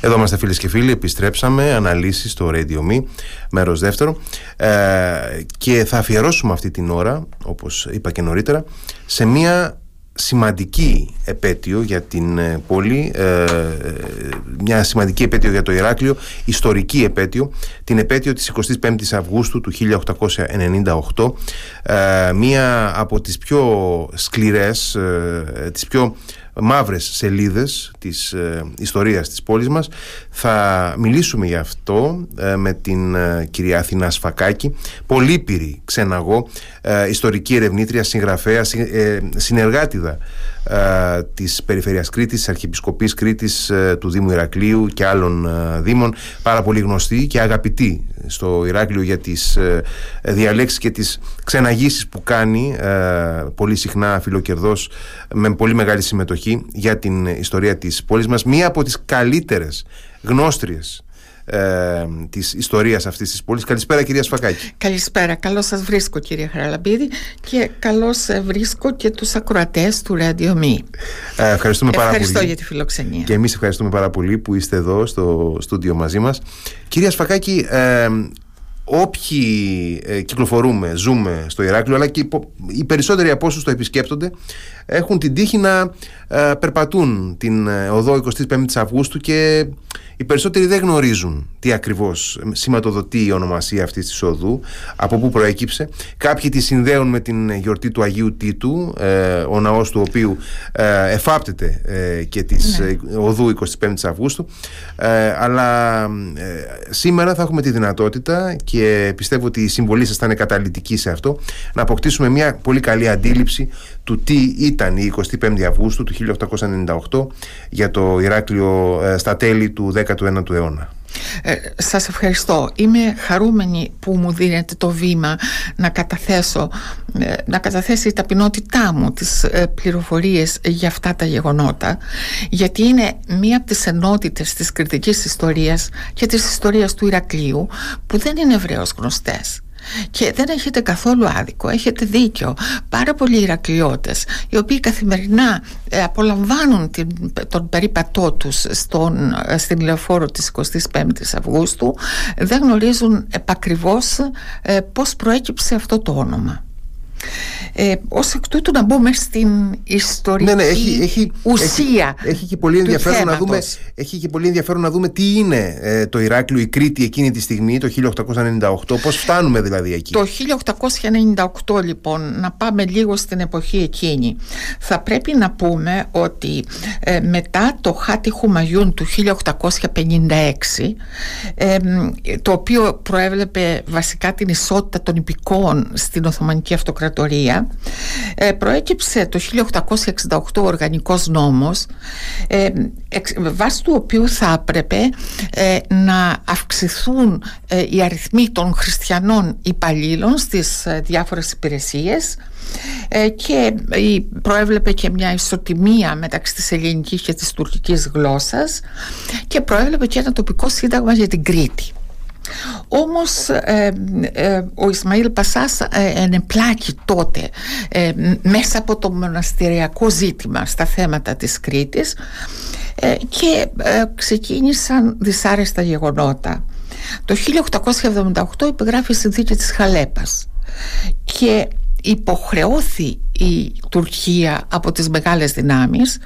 Εδώ είμαστε φίλες και φίλοι, επιστρέψαμε, αναλύσεις στο Radio Me, μέρος δεύτερο. Ε, και θα αφιερώσουμε αυτή την ώρα, όπως είπα και νωρίτερα, σε μια σημαντική επέτειο για την ε, πόλη, ε, μια σημαντική επέτειο για το Ηράκλειο, ιστορική επέτειο, την επέτειο της 25ης Αυγούστου του 1898, ε, μία από τις πιο σκληρές, τις πιο μαύρες σελίδες της ε, ιστορίας της πόλης μας. Θα μιλήσουμε γι' αυτό ε, με την ε, κυρία Αθηνά Σφακάκη πολύπυρη ξεναγώ ε, ιστορική ερευνήτρια, συγγραφέα συνεργάτηδα ε, της Περιφερειάς Κρήτης, της Αρχιεπισκοπής Κρήτης ε, του Δήμου Ηρακλείου και άλλων ε, δήμων. Πάρα πολύ γνωστή και αγαπητή στο Ηράκλειο για τις διαλέξεις και τις ξεναγήσεις που κάνει πολύ συχνά φιλοκερδός με πολύ μεγάλη συμμετοχή για την ιστορία της πόλης μας. Μία από τις καλύτερες γνώστριες ε, της ιστορίας αυτής της πόλης. Καλησπέρα κυρία Σφακάκη. Καλησπέρα. Καλώς σας βρίσκω κύριε Χαραλαμπίδη και καλώς βρίσκω και τους ακροατές του Radio Me. Ε, ευχαριστούμε πάρα Ευχαριστώ πολύ. για τη φιλοξενία. Και εμείς ευχαριστούμε πάρα πολύ που είστε εδώ στο στούντιο μαζί μας. Κυρία Σφακάκη, ε, όποιοι ε, κυκλοφορούμε, ζούμε στο Ηράκλειο, αλλά και οι περισσότεροι από όσους το επισκέπτονται, έχουν την τύχη να ε, περπατούν την ε, οδό 25 Αυγούστου και οι περισσότεροι δεν γνωρίζουν τι ακριβώς σηματοδοτεί η ονομασία αυτής της οδού, από πού προέκυψε. Κάποιοι τη συνδέουν με την γιορτή του Αγίου Τίτου, ε, ο ναός του οποίου ε, εφάπτεται ε, και της ναι. οδού 25 Αυγούστου. αλλά σήμερα θα έχουμε τη δυνατότητα και πιστεύω ότι η συμβολή σας θα είναι καταλητική σε αυτό, να αποκτήσουμε μια πολύ καλή αντίληψη του τι ήταν η 25 Αυγούστου του 1898 για το Ηράκλειο στα τέλη του 19ου αιώνα. Ε, σας ευχαριστώ. Είμαι χαρούμενη που μου δίνετε το βήμα να καταθέσω ε, να καταθέσει η ταπεινότητά μου τις ε, πληροφορίες για αυτά τα γεγονότα γιατί είναι μία από τις ενότητες της κριτικής ιστορίας και της ιστορίας του Ηρακλείου που δεν είναι ευρέως γνωστές και δεν έχετε καθόλου άδικο, έχετε δίκιο. Πάρα πολλοί Ηρακλειώτες, οι οποίοι καθημερινά ε, απολαμβάνουν την, τον περίπατό τους στον, ε, στην λεωφόρο της 25ης Αυγούστου, δεν γνωρίζουν επακριβώς ε, πώς προέκυψε αυτό το όνομα. Ε, Ω εκ τούτου να μπούμε στην ιστορική ναι, ναι, έχει, έχει, ουσία έχει, έχει, και πολύ ενδιαφέρον να δούμε, έχει και πολύ ενδιαφέρον να δούμε τι είναι ε, το Ηράκλειο, η Κρήτη εκείνη τη στιγμή το 1898, πώς φτάνουμε δηλαδή εκεί; Το 1898 λοιπόν να πάμε λίγο στην εποχή εκείνη. Θα πρέπει να πούμε ότι ε, μετά το χάτι Χουμαγιούν του 1856 ε, το οποίο προέβλεπε βασικά την ισότητα των υπηκόων στην Οθωμανική Αυτοκρατία ε, προέκυψε το 1868 ο οργανικός νόμος ε, βάσει του οποίου θα έπρεπε ε, να αυξηθούν ε, οι αριθμοί των χριστιανών υπαλλήλων στις διάφορες υπηρεσίες και προέβλεπε και μια ισοτιμία μεταξύ της ελληνικής και της τουρκικής γλώσσας και προέβλεπε και ένα τοπικό σύνταγμα για την Κρήτη. Όμως ε, ε, ο Ισμαήλ Πασάς ε, ενεπλάκη τότε ε, μέσα από το μοναστηριακό ζήτημα στα θέματα της Κρήτης και ξεκίνησαν δυσάρεστα γεγονότα. Το 1878 υπεγράφει η συνθήκη της Χαλέπας και υποχρεώθη η Τουρκία από τις μεγάλες δυνάμεις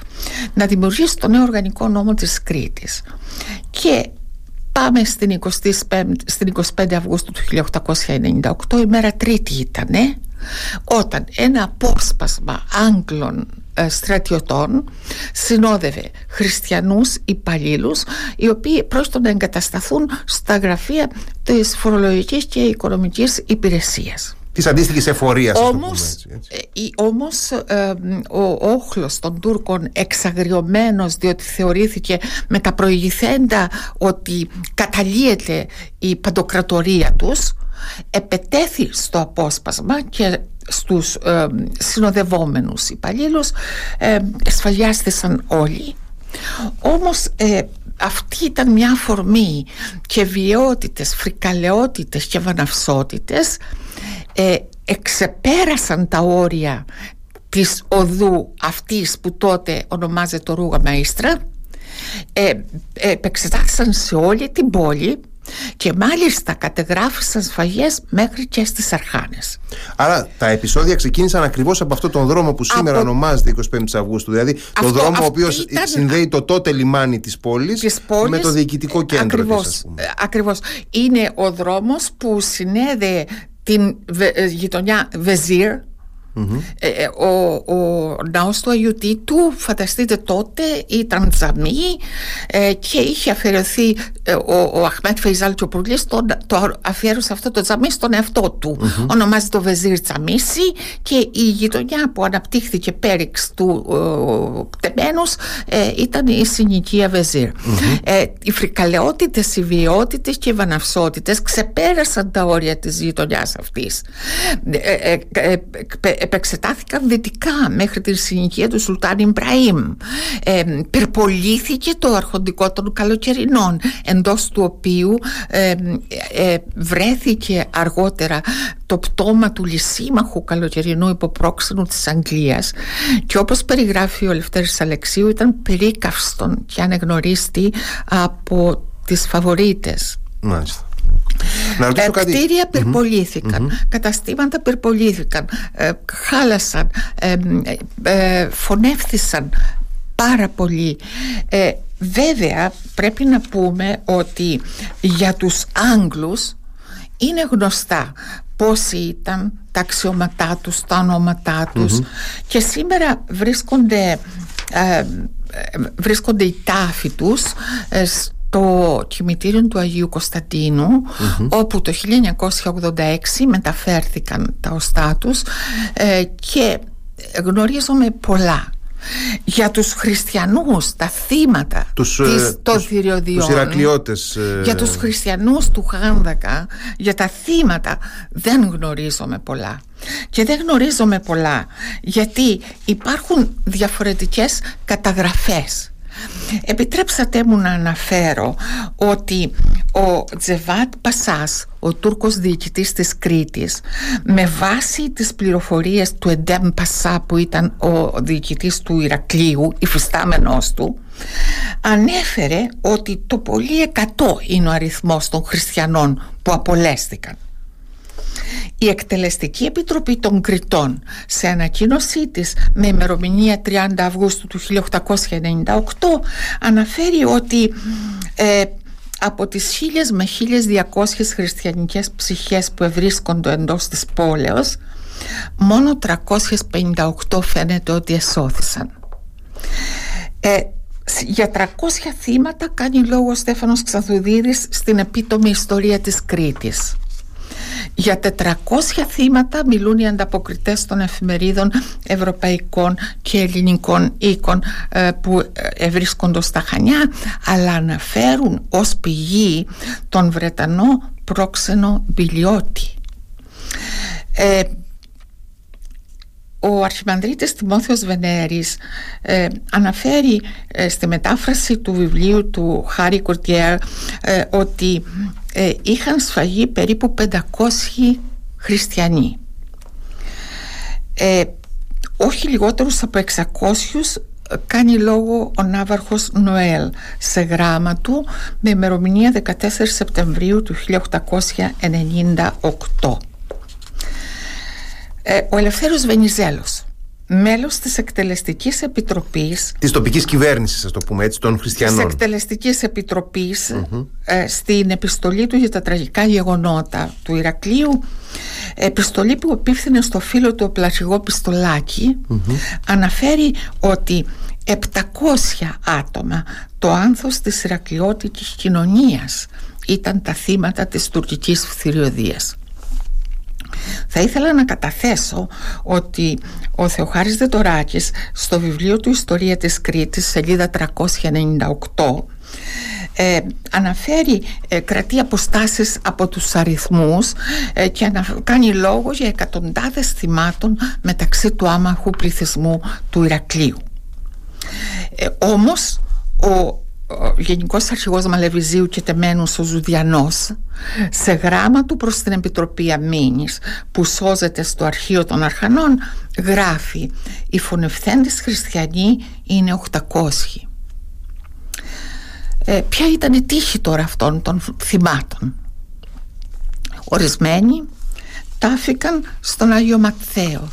να δημιουργήσει το νέο οργανικό νόμο της Κρήτης και Πάμε στην, 25, στην 25 Αυγούστου του 1898, η μέρα τρίτη ήτανε, όταν ένα απόσπασμα Άγγλων ε, στρατιωτών συνόδευε χριστιανούς υπαλλήλους οι οποίοι πρόκειται να εγκατασταθούν στα γραφεία της φορολογικής και οικονομικής υπηρεσίας της αντίστοιχης εφορίας. Όμως όμως, ε, ο όχλος των Τούρκων εξαγριωμένος διότι θεωρήθηκε με τα προηγηθέντα ότι καταλύεται η παντοκρατορία τους επετέθη στο απόσπασμα και στους ε, συνοδευόμενους υπαλλήλους ε, εσφαλιάστησαν όλοι όμως ε, αυτή ήταν μια αφορμή και βιαιότητες, φρικαλαιότητες και βαναυσότητες ε, εξεπέρασαν τα όρια της οδού αυτής που τότε ονομάζεται Ρούγα Μαΐστρα ε, επεξετάθησαν σε όλη την πόλη και μάλιστα κατεγράφησαν σφαγές μέχρι και στις Αρχάνες. Άρα τα επεισόδια ξεκίνησαν ακριβώς από αυτόν τον δρόμο που σήμερα από... ονομάζεται 25 Αυγούστου, δηλαδή τον δρόμο ο οποίος ήταν... συνδέει το τότε λιμάνι της πόλης, της πόλης με το διοικητικό κέντρο ακριβώς, της, Ακριβώς. Είναι ο δρόμος που συνέδεε την ε, γειτονιά Βεζίρ ε, ε, ο, ο ναός του Αγίου Τίτου φανταστείτε τότε ήταν τζαμί ε, και είχε αφαιρεθεί ο, ο Αχμέτ Φεϊζάλ Τσοπουρλής το, το αφιέρωσε αυτό το τζαμί στον εαυτό του. Mm-hmm. ονομάζεται το Βεζίρ Τζαμίσι και η γειτονιά που αναπτύχθηκε πέριξ του κτεμένους ήταν η συνοικία Βεζίρ. Οι φρικαλαιότητες, οι βιαιότητες και οι βαναυσότητες ξεπέρασαν τα όρια της γειτονιάς αυτής επεξετάθηκαν δυτικά μέχρι τη συνοικία του Σουλτάν Ιμπραήμ. Ε, περπολήθηκε το αρχοντικό των καλοκαιρινών εντός του οποίου ε, ε, βρέθηκε αργότερα το πτώμα του λυσίμαχου καλοκαιρινού υποπρόξενου της Αγγλίας. Και όπως περιγράφει ο Λευτέρης Αλεξίου ήταν περίκαυστον και ανεγνωρίστη από τις φαβορίτες. Μάλιστα ε, κτίρια καταστήματα περπολίθηκαν, ε, χάλασαν, ε, ε, φωνεύθησαν πάρα πολύ. βέβαια πρέπει να πούμε ότι για τους Άγγλους είναι γνωστά πόσοι ήταν τα αξιώματά τους, τα ονόματά τους. Και σήμερα βρίσκονται, βρίσκονται οι τάφοι τους το κημητήριο του Αγίου όπου το 1986 μεταφέρθηκαν τα οστά τους ε, και γνωρίζουμε πολλά. Για τους χριστιανούς τα θύματα τους, της, ε, των τους, τους ε... για τους χριστιανούς του Χάνδακα για τα θύματα δεν γνωρίζουμε πολλά. Και δεν γνωρίζουμε πολλά γιατί υπάρχουν διαφορετικές καταγραφές Επιτρέψατε μου να αναφέρω ότι ο Τζεβάτ Πασάς, ο Τούρκος διοικητής της Κρήτης, με βάση τις πληροφορίες του Εντέμ Πασά που ήταν ο διοικητής του Ηρακλείου, υφιστάμενος του, ανέφερε ότι το πολύ εκατό είναι ο αριθμός των χριστιανών που απολέστηκαν. Η Εκτελεστική Επιτροπή των Κριτών σε ανακοίνωσή της με ημερομηνία 30 Αυγούστου του 1898 αναφέρει ότι ε, από τις 1000 με 1200 χριστιανικές ψυχές που ευρίσκονται εντός της πόλεως μόνο 358 φαίνεται ότι εσώθησαν. Ε, για 300 θύματα κάνει λόγο ο Στέφανος Ξαθουδίδης στην επίτομη ιστορία της Κρήτης. Για 400 θύματα μιλούν οι ανταποκριτές των εφημερίδων ευρωπαϊκών και ελληνικών οίκων ε, που ε, βρίσκονται στα Χανιά αλλά αναφέρουν ως πηγή τον Βρετανό πρόξενο Μπιλιώτη. Ε, ο Αρχιμανδρίτης Τιμόθεος Βενέρης ε, αναφέρει στη μετάφραση του βιβλίου του Χάρη Κορτιέρ ότι ε, είχαν σφαγεί περίπου 500 χριστιανοί. Ε, όχι λιγότερους από 600 ε, κάνει λόγο ο Ναύαρχος Νοέλ σε γράμμα του με ημερομηνία 14 Σεπτεμβρίου του 1898 ε, ο Ελευθέρος Βενιζέλος μέλος της Εκτελεστικής Επιτροπής της τοπικής κυβέρνησης, ας το πούμε έτσι, των χριστιανών. Της Εκτελεστικής ε, στην επιστολή του για τα τραγικά γεγονότα του Ηρακλείου. Επιστολή που επίφθηνε στο φίλο του ο Πλασιγό αναφέρει ότι 700 άτομα το άνθος της Ηρακλειώτικης κοινωνίας ήταν τα θύματα της τουρκικής φθηριωδίας θα ήθελα να καταθέσω ότι ο Θεοχάρης Δετοράκης στο βιβλίο του «Ιστορία της Κρήτης» σελίδα 398 ε, αναφέρει, ε, κρατεί αποστάσεις από τους αριθμούς ε, και κάνει λόγο για εκατοντάδες θυμάτων μεταξύ του άμαχου πληθυσμού του Ηρακλείου. Ε, όμως ο ο Γενικός Αρχηγός Μαλεβιζίου και τεμένους ο Ζουδιανός σε γράμμα του προς την Επιτροπή Αμήνης που σώζεται στο αρχείο των Αρχανών γράφει «Οι φωνευθέντες χριστιανοί είναι 800». ε, ποια ήταν η τύχη τώρα αυτών των θυμάτων; Ορισμένοι τάφηκαν στον Άγιο Μαθαίο.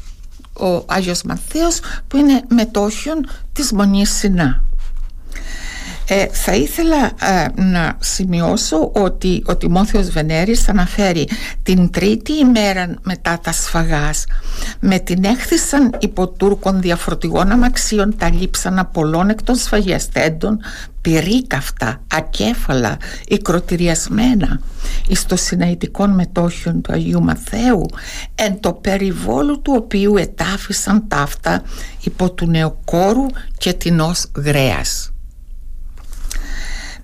Ο Άγιος Μαθαίος που είναι μετόχιον της Μονής Σινά. Ε, θα ήθελα ε, να σημειώσω ότι ο Τιμόθεος Βενέρης αναφέρει την τρίτη ημέρα μετά τα σφαγάς με την έκθεσαν υπό Τούρκων διαφορετικών αμαξίων τα λείψανα πολλών εκ των σφαγιαστέντων πυρίκαυτα, ακέφαλα, οικροτηριασμένα εις το συναϊτικών μετόχιων του Αγίου Μαθαίου εν το περιβόλου του οποίου ετάφησαν ταύτα υπό του νεοκόρου και τεινός γρέας.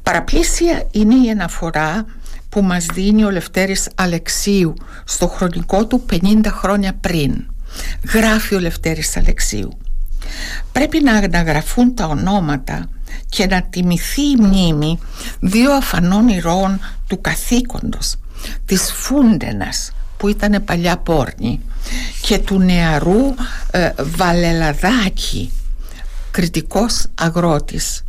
Παραπλήσια είναι η αναφορά που μας δίνει ο Λευτέρης Αλεξίου στο χρονικό του 50 χρόνια πριν. Γράφει ο Λευτέρης Αλεξίου. Πρέπει να αναγραφούν τα ονόματα και να τιμηθεί η μνήμη δύο αφανών ηρώων του καθήκοντος της Φούντενας που ήταν παλιά πόρνη και του νεαρού ε, Βαλελαδάκη κριτικός αγρότης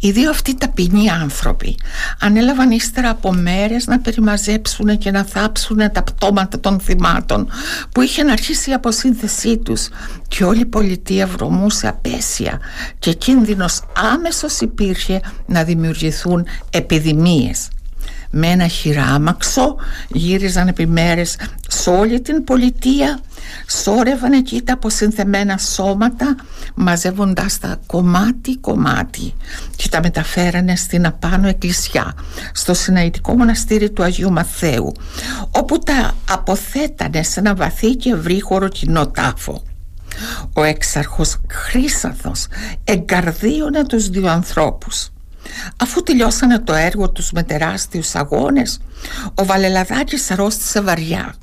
οι δύο αυτοί ταπεινοί άνθρωποι ανέλαβαν ύστερα από μέρες να περιμαζέψουν και να θάψουν τα πτώματα των θυμάτων που είχαν αρχίσει η αποσύνθεσή τους και όλη η πολιτεία βρωμούσε απέσια και κίνδυνος άμεσος υπήρχε να δημιουργηθούν επιδημίες. Με ένα χειράμαξο γύριζαν επί μέρες σε όλη την πολιτεία σόρευαν εκεί τα αποσυνθεμένα σώματα μαζεύοντας τα κομμάτι κομμάτι και τα μεταφέρανε στην απάνω εκκλησιά στο Συναϊτικό Μοναστήρι του Αγίου Μαθαίου όπου τα αποθέτανε σε ένα βαθύ και ευρύχωρο κοινό τάφο. Ο έξαρχος Χρύσαθος εγκαρδίωνε τους δύο ανθρώπους. Αφού τελειώσανε το έργο τους με τεράστιους αγώνες ο Βαλελαδάκης αρρώστησε βαριά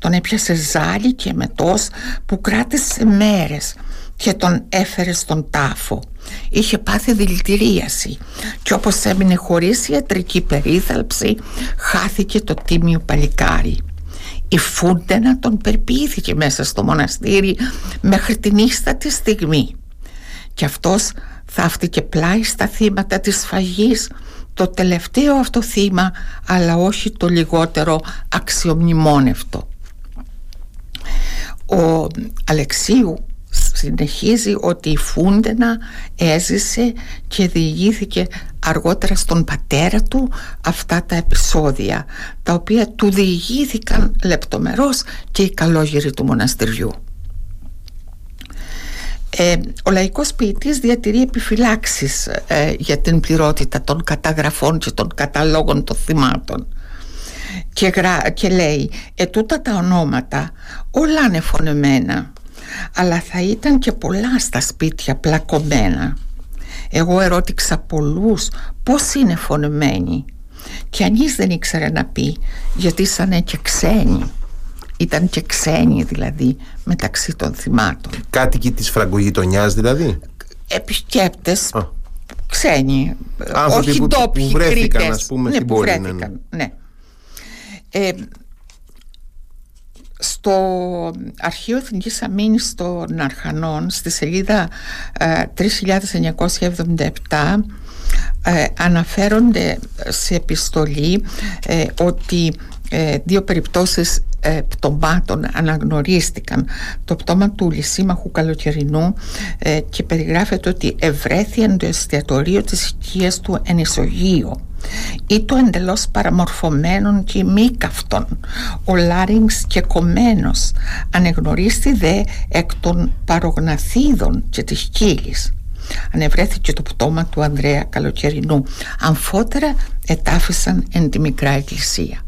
τον έπιασε ζάλι και μετός που κράτησε μέρες και τον έφερε στον τάφο. Είχε πάθει δηλητηρίαση και όπως έμεινε χωρίς ιατρική περίθαλψη χάθηκε το τίμιο παλικάρι. Η Φούντενα τον περποιήθηκε μέσα στο μοναστήρι μέχρι την ίστατη στιγμή. Και αυτός θαύτηκε πλάι στα θύματα της φαγής το τελευταίο αυτό θύμα αλλά όχι το λιγότερο αξιομνημόνευτο ο Αλεξίου συνεχίζει ότι η Φούντενα έζησε και διηγήθηκε αργότερα στον πατέρα του αυτά τα επεισόδια τα οποία του διηγήθηκαν λεπτομερώς και οι καλόγεροι του μοναστηριού. Ε, ο λαϊκός ποιητής διατηρεί επιφυλάξεις ε, για την πληρότητα των καταγραφών και των καταλόγων των θυμάτων και, γρα, και λέει «Ετούτα τα ονόματα όλα είναι φωνεμένα αλλά θα ήταν και πολλά στα σπίτια πλακωμένα εγώ ερώτηξα πολλούς πώς είναι φωνεμένοι και ανείς δεν ήξερε να πει γιατί σαν και ξένοι ήταν και ξένοι δηλαδή μεταξύ των θυμάτων Κάτοικοι της φραγκογειτονιάς δηλαδή; Επισκέπτες ξένοι Άνθρωποι όχι που, ντόπιοι που βρέθηκαν κρίτες. ας πούμε ναι, στην που πόλη ναι, βρέθηκαν, ναι. Ε, στο Αρχείο Εθνικής Αμήνης των Αρχανών στη σελίδα ε, 3977 ε, αναφέρονται σε επιστολή ε, ότι ε, δύο περιπτώσεις ε, πτωμάτων αναγνωρίστηκαν. Το πτώμα του Λυσίμαχου Καλοκαιρινού ε, και περιγράφεται ότι ευρέθη το εστιατορείο της οικίας του εν ισογείο ή το εντελώς παραμορφωμένων και μη καυτών ο Λάρινγκς και κομμένος ανεγνωρίστη δε εκ των παρογναθίδων και της κύλης. Ανεβρέθηκε το πτώμα του Ανδρέα Καλοκαιρινού. Αμφότερα ετάφησαν εν τη μικρά εκκλησία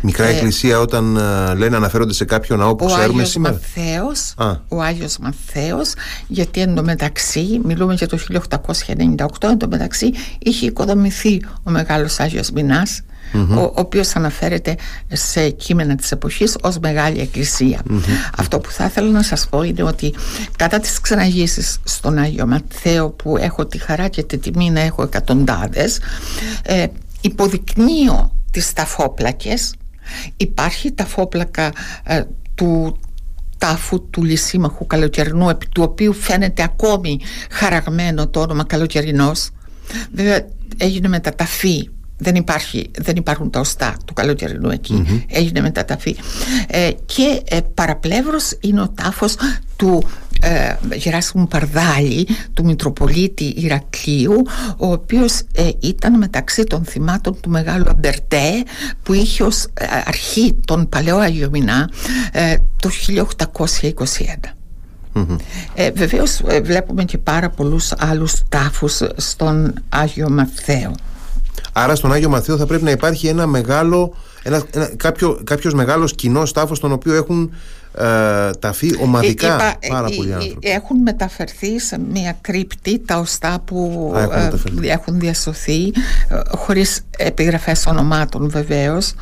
Μικρά ε, εκκλησία όταν uh, λένε αναφέρονται σε κάποιο ναό που ο ξέρουμε Άγιος σήμερα. Μαθαίος, ο Άγιος Μαθαίος γιατί εντωμεταξύ μιλούμε για το 1898 εντωμεταξύ είχε οικοδομηθεί ο μεγάλος Άγιος Μινάς ο, ο οποίος αναφέρεται σε κείμενα της εποχής ως μεγάλη Αυτό που θα ήθελα να σας πω είναι ότι κατά τις ξαναγήσεις στον Άγιο Μαθαίο που έχω τη χαρά και τη τιμή να έχω εκατοντάδες ε, υποδεικνύω τις ταφόπλακες Υπάρχει ταφόπλακα ε, του τάφου του λυσίμαχου καλοκαιρινού επί του οποίου φαίνεται ακόμη χαραγμένο το όνομα καλοκαιρινός. Βέβαια έγινε μεταταφή δεν, υπάρχει, δεν υπάρχουν τα οστά του καλοκαιρινού έγινε μεταταφή. Ε, και ε, παραπλεύρος είναι ο τάφος του ε, Γεράσιμου Παρδάλη του Μητροπολίτη Ηρακλείου ο οποίος ε, ήταν μεταξύ των θυμάτων του Μεγάλου Αμπερτέ που είχε ως ε, αρχή τον Παλαιό Αγιομηνά το 1821 mm Ε, βεβαίως βλέπουμε και πάρα πολλούς άλλους τάφους στον Άγιο Μαθαίο Άρα στον Άγιο Μαθαίο θα πρέπει να υπάρχει ένα μεγάλο, ένα, ένα, κάποιο, κάποιος μεγάλος κοινός τάφος στον οποίο έχουν ε, ταφεί ομαδικά ε, πάρα ε, πολλοί άνθρωποι. Έχουν μεταφερθεί σε μια κρύπτη τα οστά που έχουν, διασωθεί χωρίς επιγραφές ονομάτων βεβαίως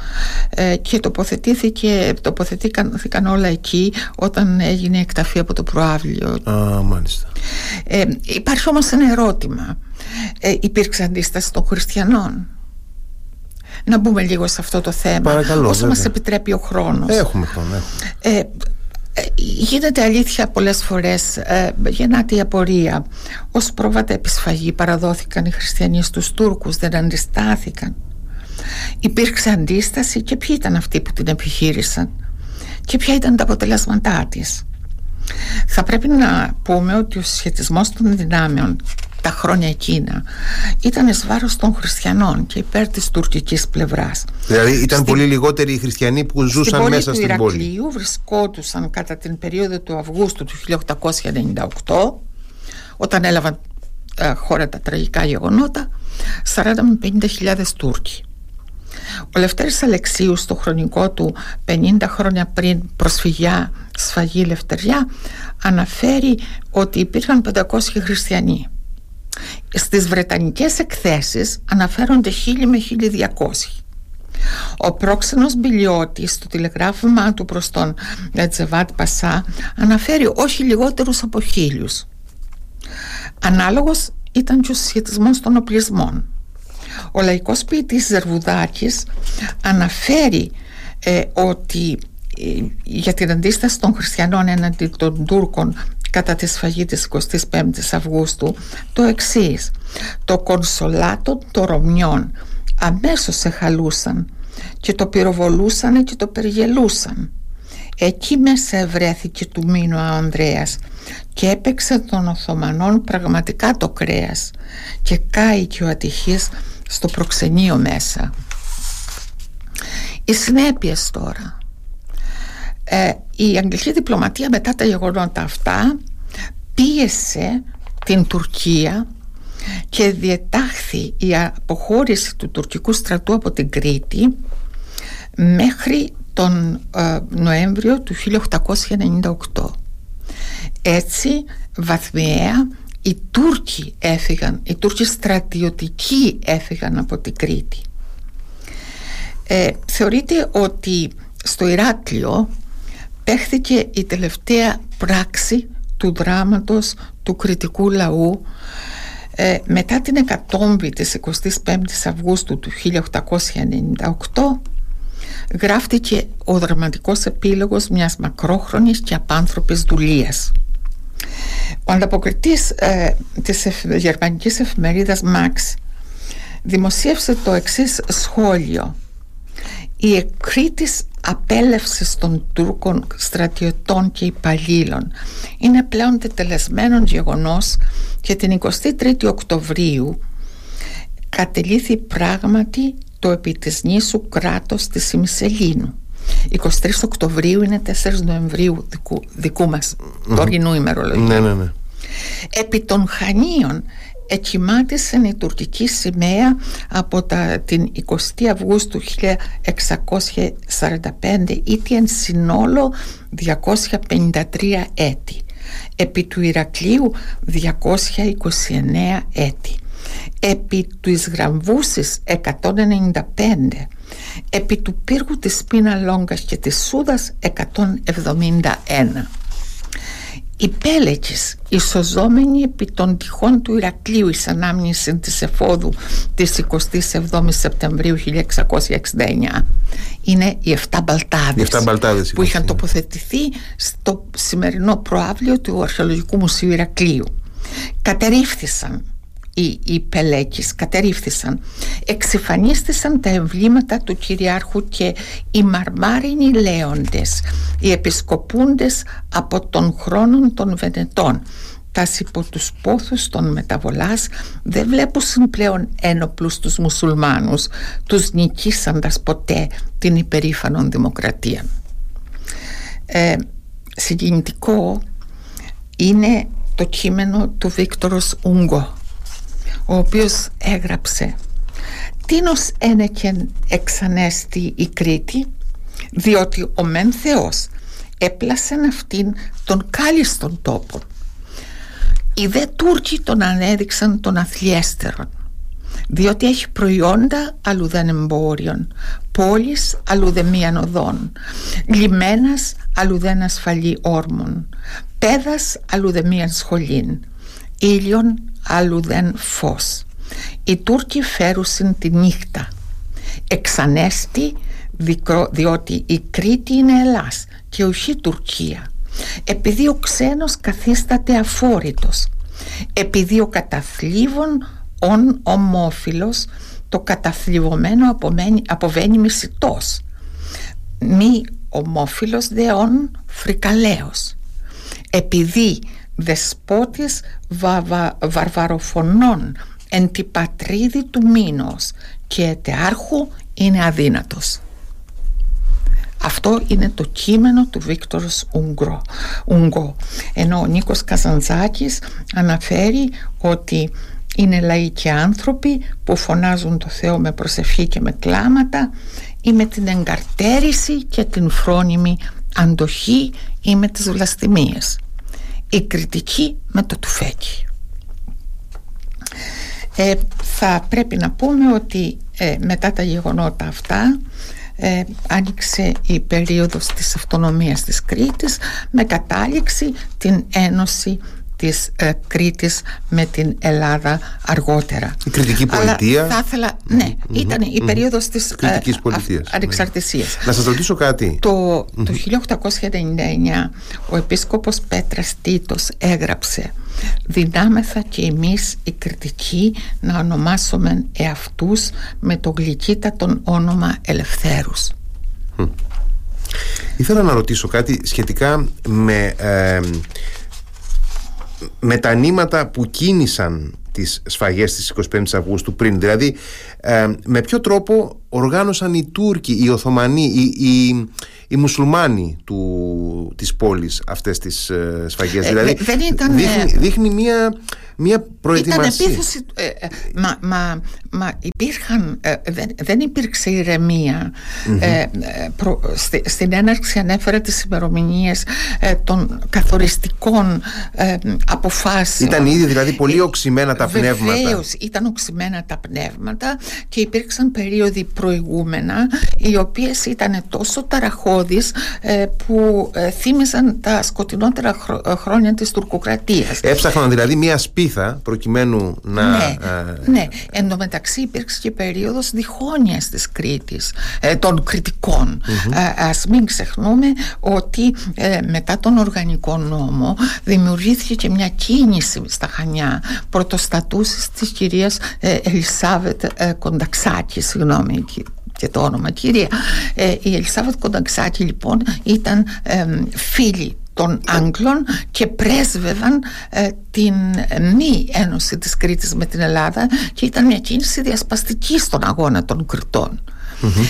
και τοποθετήθηκε, τοποθετήθηκαν όλα εκεί όταν έγινε η εκταφή από το προάβλιο. Α, μάλιστα. υπάρχει όμως ένα ερώτημα. Υπήρξε αντίσταση των χριστιανών. Να μπούμε λίγο σε αυτό το θέμα. Παρακαλώ, όσο μας επιτρέπει ο χρόνος. Έχουμε χρόνο έχουμε. Ε, ε, γίνεται αλήθεια πολλές φορές ε, γεννάται η απορία. Ως πρόβατα επισφαγή παραδόθηκαν οι χριστιανοί στους Τούρκους δεν αντιστάθηκαν. Υπήρξε αντίσταση και ποιοι ήταν αυτοί που την επιχείρησαν και ποια ήταν τα αποτελέσματά της. Θα πρέπει να πούμε ότι ο συσχετισμός των δυνάμεων τα χρόνια εκείνα ήταν εις βάρος των χριστιανών και υπέρ της τουρκικής πλευράς. Δηλαδή ήταν πολύ λιγότεροι οι χριστιανοί που ζούσαν στην μέσα στην πόλη. Στην πόλη βρισκόντουσαν κατά την περίοδο του Αυγούστου του 1898 όταν έλαβαν ε, χώρα τα τραγικά γεγονότα 40 με 50 Τούρκοι. Ο Λευτέρης Αλεξίους στο χρονικό του 50 χρόνια πριν προσφυγιά σφαγή Λευτεριά αναφέρει ότι υπήρχαν 500 χριστιανοί στις Βρετανικές εκθέσεις αναφέρονται 1000 με 1200 ο πρόξενος Μπιλιώτης στο τηλεγράφημά του προς τον Τζεβάτ Πασά αναφέρει όχι λιγότερους από χίλιους. Ανάλογος ήταν και ο συσχετισμός των οπλισμών. Ο λαϊκός ποιητής Ζερβουδάκης αναφέρει ε, ότι ε, για την αντίσταση των χριστιανών έναντι των Τούρκων κατά τη σφαγή της 25ης Αυγούστου το εξής. Το κονσολάτο των Ρωμιών αμέσως εχαλούσαν και το πυροβολούσαν και το περιγελούσαν. Εκεί μέσα ευρέθηκε του μήνου ο Ανδρέας και έπαιξε των Οθωμανών πραγματικά το κρέας και κάει και ο ατυχής στο προξενείο μέσα. Οι συνέπειες τώρα. Ε, η αγγλική διπλωματία μετά τα γεγονότα αυτά πίεσε την Τουρκία και διετάχθη η αποχώρηση του τουρκικού στρατού από την Κρήτη μέχρι τον ε, Νοέμβριο του 1898 έτσι βαθμιαία οι Τούρκοι έφυγαν οι Τούρκοι στρατιωτικοί έφυγαν από την Κρήτη. Ε, θεωρείται ότι στο Ηράκλειο παίχθηκε η τελευταία πράξη του δράματος του κριτικού λαού ε, μετά την εκατόμβη της 25ης Αυγούστου του 1898 γράφτηκε ο δραματικός επίλογος μιας μακρόχρονης και απάνθρωπης δουλείας. Ο ανταποκριτής ε, της γερμανικής εφημερίδας Max δημοσίευσε το εξής σχόλιο η εκκρίτης απέλευσης των Τούρκων στρατιωτών και υπαλλήλων είναι πλέον τετελεσμένο γεγονός και την 23η Οκτωβρίου κατελήθη πράγματι το επί της νήσου κράτος της Ημισελήνου 23 Οκτωβρίου είναι 4 Νοεμβρίου δικού, δικού μας mm-hmm. τωρινού ημερολογίου ναι, ναι, ναι. επί των Χανίων εκκυμάτισε η τουρκική σημαία από τα, την 20 Αυγούστου 1645 ήτι εν συνόλο 253 έτη. Επί του Ηρακλείου 229 έτη. Επί του Ισγραμβούσης 195 επί του πύργου της Πίνα Λόγκας και της Σούδας 171 οι Πέλεκες, ισοζόμενοι επί των τυχών του Ηρακλείου εις ανάμνηση της εφόδου της 27 Σεπτεμβρίου 1669 είναι οι 7 μπαλτάδες, οι 7 μπαλτάδες που είχαν τοποθετηθεί στο σημερινό προάβλιο του Αρχαιολογικού Μουσείου Ηρακλείου. Κατερρίφθησαν οι, οι Πελέκης κατερρίφθησαν. Εξυφανίστησαν τα εμβλήματα του Κυριάρχου και οι μαρμάρινοι λέοντες, οι επισκοπούντες από τον χρόνο των Βενετών. Τάση υπό τους πόθους των μεταβολάς δεν βλέπουν πλέον ένοπλους τους μουσουλμάνους τους νικήσαντας ποτέ την υπερήφανον δημοκρατία. Ε, συγκινητικό είναι το κείμενο του Βίκτορος Ούγκο ο οποίος έγραψε «Τίνος ένεκεν εξανέστη η Κρήτη διότι ο μεν Θεός έπλασεν αυτήν τον κάλιστον τόπο οι δε Τούρκοι τον ανέδειξαν τον αθλιέστερον διότι έχει προϊόντα αλλού δεν εμπόριον πόλεις αλλού δεν μίαν οδόν λιμένας αλλού δεν ασφαλή όρμων πέδας αλλού δεν μίαν σχολήν ήλιον αλλού δεν φως. Οι Τούρκοι φέρουσιν τη νύχτα. Εξανέστη διότι η Κρήτη είναι Ελλάς και όχι Τουρκία. Επειδή ο ξένος καθίσταται αφόρητος επειδή ο καταθλίβων ον ομόφιλος το καταθλιβωμένο αποβαίνει, αποβαίνει μισητός. Μη ομόφιλος δε ον φρικαλαίος. Επειδή δεσπότης βα, βαρβαροφωνών εν τη πατρίδη του μήνος και ετεάρχου είναι αδύνατος αυτό είναι το κείμενο του Βίκτορος Ουγγό. Ενώ ο Νίκος Καζαντζάκης αναφέρει ότι είναι λαϊκοί άνθρωποι που φωνάζουν το Θεό με προσευχή και με κλάματα ή με την εγκαρτέρηση και την φρόνιμη αντοχή ή με τις βλαστημίες. Η κριτική με το τουφέκι. Ε, θα πρέπει να πούμε ότι ε, μετά τα γεγονότα αυτά ε, άνοιξε η περίοδος της αυτονομίας της Κρήτης με κατάληξη την ένωση της ε, Κρήτης με την Ελλάδα αργότερα. Η κριτική πολιτείας. Αλλά θα ήθελα, ναι, ήταν η περίοδος της κριτικής ε, πολιτείας, ανεξαρτησίας. Να σας ρωτήσω κάτι. Το, το 1899 ο επίσκοπος Πέτρας Τίτος έγραψε δυνάμεθα και εμείς οι κριτικοί να ονομάσουμε εαυτούς με το γλυκύτατον όνομα ελευθέρους. Ήθελα να ρωτήσω κάτι σχετικά με, με τα νήματα που κίνησαν τις σφαγές της 25 Αυγούστου πριν. Δηλαδή με ποιο τρόπο οργάνωσαν οι Τούρκοι, οι Οθωμανοί οι, οι, οι μουσουλμάνοι του, της πόλης αυτές τις ε, σφαγές; Ε, δηλαδή δεν ήταν, δείχνει, δείχνει μια μια προετοιμασία. Ήταν επίθεση, ε, ε, μα, μα, μα υπήρχαν, ε, δεν, δεν υπήρξε ηρεμία. προ, στη, στην έναρξη ανέφερε τις ημερομηνίες των καθοριστικών αποφάσεων. Ήταν ήδη δηλαδή πολύ οξυμένα τα πνεύματα. Βεβαίως ήταν οξυμένα τα πνεύματα και υπήρξαν περίοδοι προηγούμενα οι οποίες ήταν τόσο ταραχώδεις που θύμιζαν τα σκοτεινότερα χρόνια της τουρκοκρατίας. Έψαχναν δηλαδή μια σπίθα προκειμένου να... Ναι, ναι. εν τω μεταξύ υπήρξε και περίοδος διχόνοιας της Κρήτης, ε, των κριτικών. Mm-hmm. ας μην ξεχνούμε ότι ε, μετά τον οργανικό νόμο δημιουργήθηκε και μια κίνηση στα Χανιά πρωτοστατούσης της κυρίας ε, Ελισάβετ ε, Κονταξάκη, συγγνώμη και το όνομα κυρία. Ε, η Ελισάβετ Κονταξάκη λοιπόν ήταν φίλη των Άγγλων και πρέσβευαν ε, την μη ένωση της Κρήτης με την Ελλάδα και ήταν μια κίνηση διασπαστική στον αγώνα των Κρητών.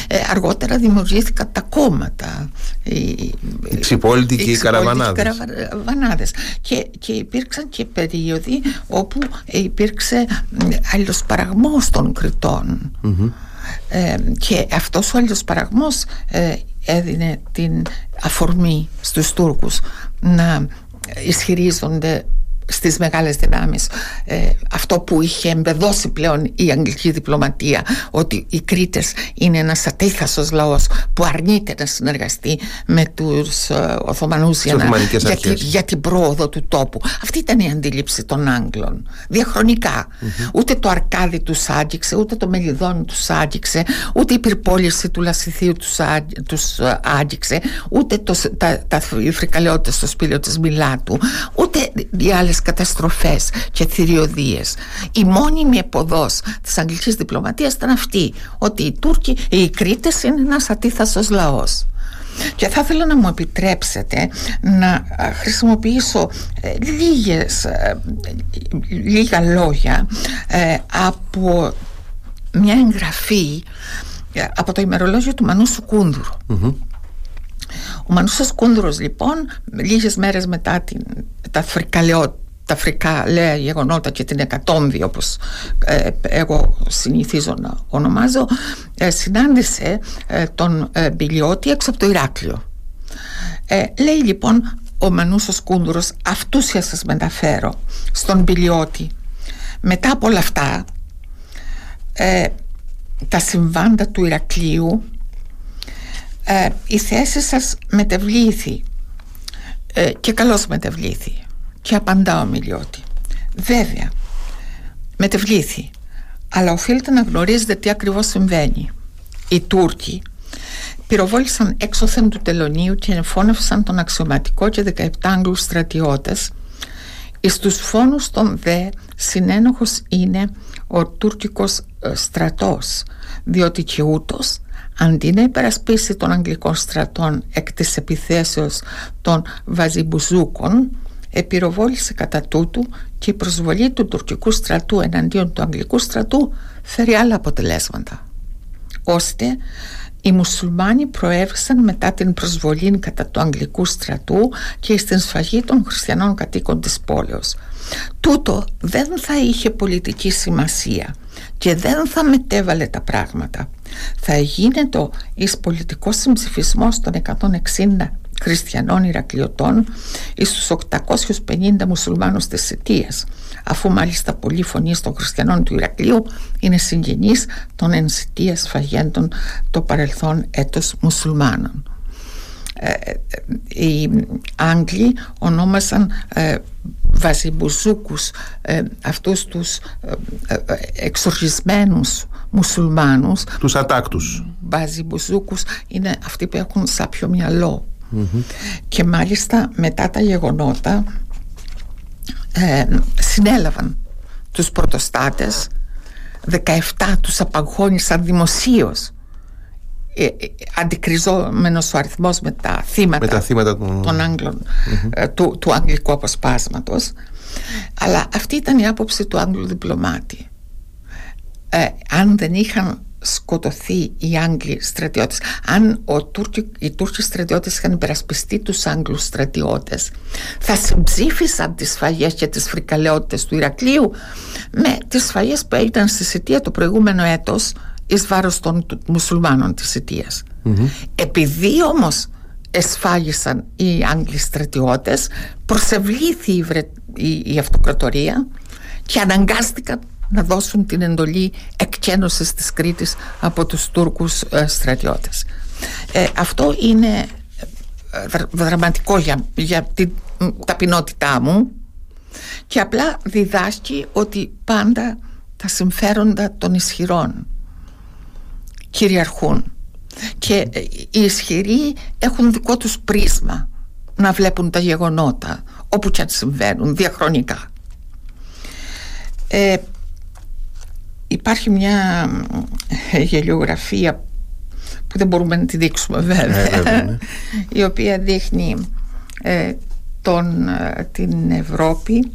Ε, αργότερα δημιουργήθηκαν τα κόμματα οι, Ξυπόλυτοι και οι Καραβανάδες. Και, και υπήρξαν και περίοδοι όπου υπήρξε αλληλοσπαραγμός των Κρητών. Ε, και αυτός ο αλληλοσπαραγμός ε, έδινε την αφορμή στους Τούρκους να ισχυρίζονται στις μεγάλες δυνάμεις. Ε, αυτό που είχε εμπεδώσει πλέον η αγγλική διπλωματία ότι οι Κρήτες είναι ένας ατίθασος λαός που αρνείται να συνεργαστεί με τους ε, Οθωμανούς για, για, την πρόοδο του τόπου. Αυτή ήταν η αντίληψη των Άγγλων. Διαχρονικά. Ούτε το Αρκάδι τους άγγιξε ούτε το Μελιδόνι τους άγγιξε ούτε η πυρπόληση του Λασιθίου τους, ε, άγγιξε ούτε το, τα, τα, οι φρικαλαιότητες στο σπήλαιο της Μιλάτου ούτε οι άλλες φυσικές καταστροφές και θηριωδίες. Η μόνιμη εποδός της αγγλικής διπλωματίας ήταν αυτή, ότι οι Τούρκοι, οι Κρήτες είναι ένας ατίθασος λαός. Και θα ήθελα να μου επιτρέψετε να χρησιμοποιήσω ε, λίγες, ε, λίγα λόγια ε, από μια εγγραφή από το ημερολόγιο του Μανούσου Κούνδουρου. Ο Μανούσος Κούνδουρος λοιπόν λίγες μέρες μετά την, τα φρικαλαιότητα τα φρικαλαία γεγονότα και την εκατόμβη όπως ε, εγώ συνηθίζω να ονομάζω ε, συνάντησε ε, τον ε, Μπιλιώτη έξω από το Ηράκλειο. Λέει λοιπόν ο Μανούσος Κούνδουρος αυτούς θα σας μεταφέρω στον Μπιλιώτη μετά από όλα αυτά τα συμβάντα του Ηρακλείου η θέση σας μετεβλήθη και καλώς μετεβλήθη και απαντά ο Μιλιώτη. Βέβαια, μετεβλήθη, αλλά οφείλετε να γνωρίζετε τι ακριβώς συμβαίνει. Οι Τούρκοι πυροβόλησαν έξωθεν του τελωνίου και εμφώνευσαν τον αξιωματικό και 17 Άγγλους στρατιώτες Εις τους φόνους των δε συνένοχος είναι ο τουρκικός ε, στρατός διότι και ούτως αντί να υπερασπίσει των Αγγλικών στρατών εκ της επιθέσεως των Βαζιμπουζούκων επιροβόλησε κατά τούτου και η προσβολή του τουρκικού στρατού εναντίον του αγγλικού στρατού φέρει άλλα αποτελέσματα ώστε οι μουσουλμάνοι προέβησαν μετά την προσβολή κατά του αγγλικού στρατού και στην σφαγή των χριστιανών κατοίκων της πόλεως. Τούτο δεν θα είχε πολιτική σημασία και δεν θα μετέβαλε τα πράγματα. Θα γίνεται εις πολιτικό συμψηφισμός των 160 χριστιανών Ηρακλειωτών εις τους 850 μουσουλμάνους της Αιτίας αφού μάλιστα πολλοί φωνής των χριστιανών του Ηρακλείου είναι συγγενείς των εν σφαγέντων το παρελθόν έτος μουσουλμάνων. Ε, ε, οι Άγγλοι ονόμασαν ε, βαζιμπουζούκους ε, αυτούς τους ε, εξοργισμένους μουσουλμάνους. Τους ατάκτους. Βαζιμπουζούκους είναι αυτοί που έχουν σάπιο μυαλό και μάλιστα μετά τα γεγονότα ε, συνέλαβαν τους πρωτοστάτες 17 τους απαγχώνησαν δημοσίως. Ε, ε, αντικριζόμενος ο αριθμός με τα θύματα, των Άγγλων ε, του, του αγγλικού αποσπάσματος. Αλλά αυτή ήταν η άποψη του Άγγλου διπλωμάτη. Ε, αν δεν είχαν σκοτωθεί οι Άγγλοι στρατιώτες. Αν ο Τούρκοι, οι Τούρκοι στρατιώτες είχαν υπερασπιστεί τους Άγγλους στρατιώτες θα συμψήφισαν τις σφαγές και τις φρικαλαιότητες του Ηρακλείου. Με τις σφαγές που έγιναν στη Σιτία το προηγούμενο έτος εις βάρος των μουσουλμάνων της Σιτίας. Επειδή όμως εσφάγισαν οι Άγγλοι στρατιώτες προσευλήθη η, η, η αυτοκρατορία και αναγκάστηκαν να δώσουν την εντολή εκκένωσης της Κρήτης από τους Τούρκους ε, στρατιώτες. Ε, αυτό είναι ε, δραματικό για, για την ταπεινότητά μου και απλά διδάσκει ότι πάντα τα συμφέροντα των ισχυρών κυριαρχούν και οι ισχυροί έχουν δικό τους πρίσμα να βλέπουν τα γεγονότα όπου και αν συμβαίνουν διαχρονικά. Ε, Υπάρχει μια γελιογραφία που δεν μπορούμε να τη δείξουμε βέβαια, ναι. η οποία δείχνει ε, τον, ε, την Ευρώπη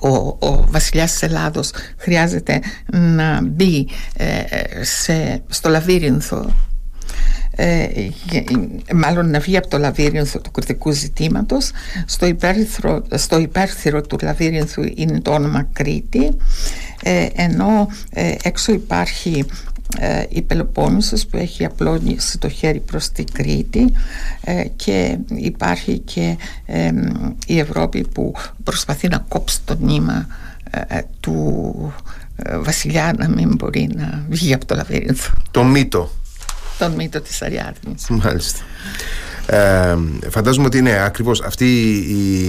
ο, ο βασιλιάς της Ελλάδος χρειάζεται να μπει ε, σε, στο λαβύρινθο ε, μάλλον να βγει από το λαβύρινθο του κριτικού ζητήματος στο υπέρθυρο, στο υπέρθυρο του λαβύρινθου είναι το όνομα Κρήτη ε, ενώ ε, έξω υπάρχει ε, η Πελοπόννησος που έχει απλώνει το χέρι προς την Κρήτη και υπάρχει και η Ευρώπη που προσπαθεί να κόψει το νήμα του βασιλιά να μην μπορεί να βγει από το λαβύρινθο. Το μύτο. Τον μύτο της Αριάδνης. Μάλιστα. Ε, φαντάζομαι ότι είναι ακριβώς αυτή η,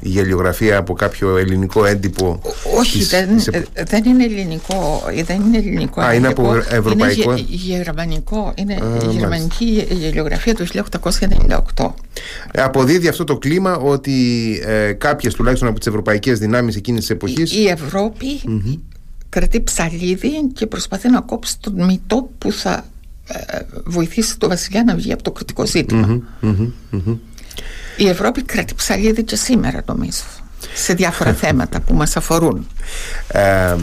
η γελιογραφία από κάποιο ελληνικό έντυπο. Όχι, της, δεν, της... δεν είναι ελληνικό. Δεν είναι ελληνικό. Α, είναι από ευρωπαϊκό; Είναι γερμανικό. Είναι Α, γερμανική γελιογραφία του 1898. Αποδίδει αυτό το κλίμα ότι ε, κάποιες τουλάχιστον από τις ευρωπαϊκές δυνάμεις εκείνης της εποχή. Η, η Ευρώπη mm-hmm. κρατεί ψαλίδι και προσπαθεί να κόψει τον μυτό που θα ε, βοηθήσει το βασιλιά να βγει από το κριτικό Η Ευρώπη κρατεί ψαλίδι και σήμερα νομίζω σε διάφορα θέματα που μας αφορούν. Ε,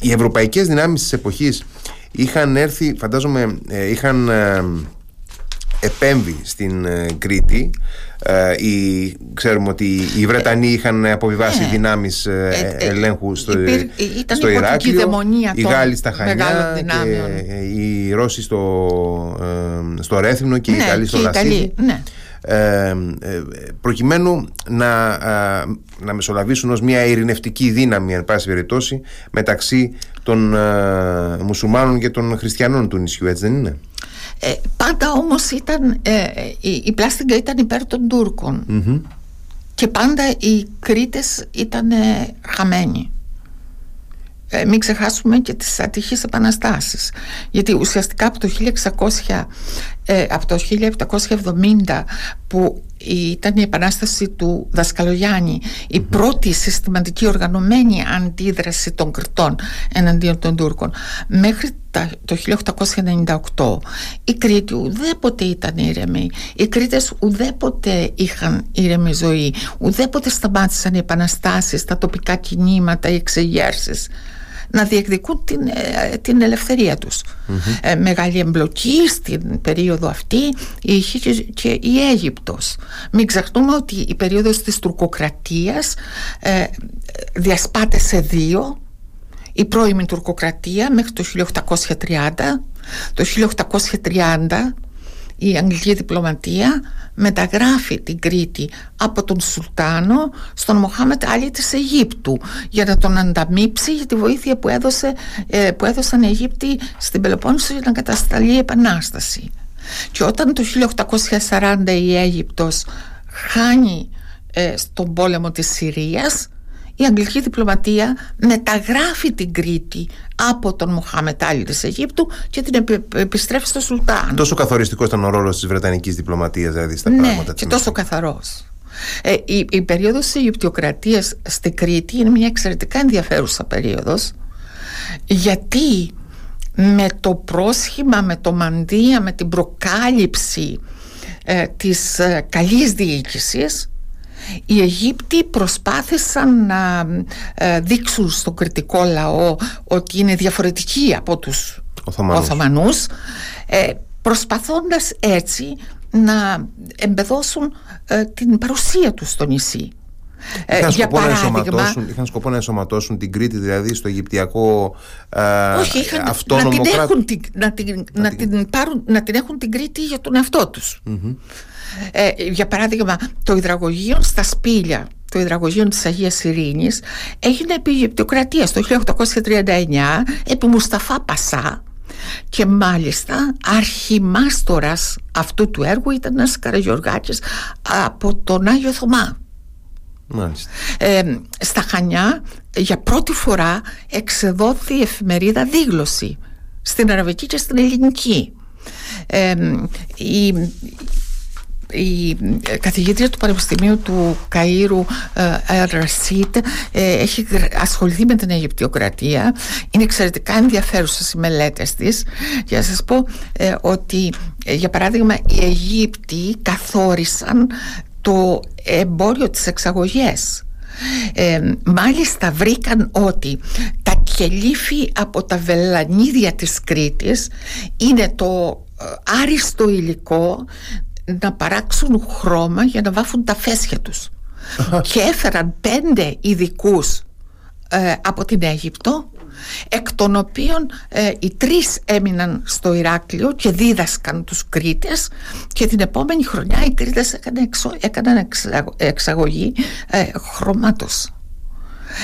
οι ευρωπαϊκές δυνάμεις της εποχής είχαν έρθει, φαντάζομαι, ε, είχαν επέμβει στην Κρήτη ε, ξέρουμε ότι οι Βρετανοί είχαν αποβιβάσει ε, δυνάμεις ε, ε, ελέγχου στο, υπήρ, ήταν στο Ηράκλειο, οι Γάλλοι στα Χανιά, και οι Ρώσοι στο, στο Ρέθυμνο και ναι, οι Ιταλοί στο Λασίδι. Ναι. Ε, προκειμένου να, να μεσολαβήσουν ως μια ειρηνευτική δύναμη εν πάση περιπτώσει μεταξύ των μουσουλμάνων και των χριστιανών του νησιού έτσι δεν είναι; Ε, πάντα όμως ήταν, ε, η, η πλάστιγκα ήταν υπέρ των τουρκων και πάντα οι Κρήτες ήταν χαμένοι. Ε, μην ξεχάσουμε και τις ατυχείς επαναστάσεις. Γιατί ουσιαστικά από το 1600 ε, από το 1770 που ήταν η επανάσταση του Δασκαλογιάννη. Η πρώτη συστηματική οργανωμένη αντίδραση των Κρητών εναντίον των Τούρκων. Μέχρι το 1898 οι Κρήτοι ουδέποτε ήταν ήρεμοι. Οι Κρήτες ουδέποτε είχαν ήρεμη ζωή. Ουδέποτε σταμάτησαν οι επαναστάσεις τα τοπικά κινήματα, οι εξεγέρσεις να διεκδικούν την, ε, την ελευθερία τους. Ε, μεγάλη εμπλοκή στην περίοδο αυτή είχε και, η Αίγυπτος. Μην ξεχνούμε ότι η περίοδος της τουρκοκρατίας ε, διασπάται σε δύο η πρώιμη τουρκοκρατία μέχρι το 1830 το 1830 η Αγγλική διπλωματία μεταγράφει την Κρήτη από τον Σουλτάνο στον Μοχάμετ Άλλη της Αιγύπτου για να τον ανταμείψει για τη βοήθεια που, έδωσε, ε, που έδωσαν οι Αιγύπτιοι στην Πελοπόννησο για να κατασταλεί η Επανάσταση. Και όταν το 1840 η Αίγυπτος χάνει ε, στον πόλεμο της Συρίας η αγγλική διπλωματία μεταγράφει την Κρήτη από τον Μοχάμετ Άλλη της Αιγύπτου και την επιστρέφει στο Σουλτάν. Τόσο καθοριστικός ήταν ο ρόλος της Βρετανικής διπλωματίας δηλαδή στα ναι, πράγματα και τόσο καθαρός. Ε, η, η περίοδος της Αιγυπτιοκρατίας στη Κρήτη είναι μια εξαιρετικά ενδιαφέρουσα περίοδος γιατί με το πρόσχημα, με το μανδύα, με την προκάλυψη ε, της ε, καλής διοίκησης οι Αιγύπτιοι προσπάθησαν να ε, δείξουν στον κριτικό λαό ότι είναι διαφορετικοί από τους Οθωμανούς, Οθωμανούς ε, προσπαθώντας έτσι να εμπεδώσουν ε, την παρουσία τους στο νησί. Είχαν, για σκοπό παράδειγμα, να είχαν σκοπό να ενσωματώσουν την Κρήτη δηλαδή στο Αιγυπτιακό ε, όχι, είχαν, αυτόνομο να την, έχουν, την, να, την, να, την, πάρουν, να την έχουν την Κρήτη για τον εαυτό τους. Ε, για παράδειγμα, το υδραγωγείο στα σπήλια το υδραγωγείο της Αγίας Ειρήνης έγινε επί Αιγυπτοκρατίας το 1839 επί Μουσταφά Πασά και μάλιστα αρχιμάστορας αυτού του έργου ήταν ένας Καραγιοργάκης από τον Άγιο Θωμά. Ε, στα Χανιά για πρώτη φορά εξεδόθη η εφημερίδα Δίγλωση στην Αραβική και στην Ελληνική. Ε, η, η καθηγήτρια του Πανεπιστημίου του Καΐρου Ρασίτ ε, έχει ασχοληθεί με την Αιγυπτιοκρατία. Είναι εξαιρετικά ενδιαφέρουσες οι μελέτες της. Για να σας πω ε, ότι ε, για παράδειγμα οι Αιγύπτιοι καθόρισαν το εμπόριο της εξαγωγές μάλιστα βρήκαν ότι τα κελίφη από τα βελανίδια της Κρήτης είναι το άριστο υλικό να παράξουν χρώμα για να βάφουν τα φέσια τους. Και έφεραν πέντε ειδικούς ε, από την Αίγυπτο εκ των οποίων ε, οι τρεις έμειναν στο Ηράκλειο και δίδασκαν τους Κρήτες και την επόμενη χρονιά οι Κρήτες έκαναν, εξαγωγή ε, χρωμάτος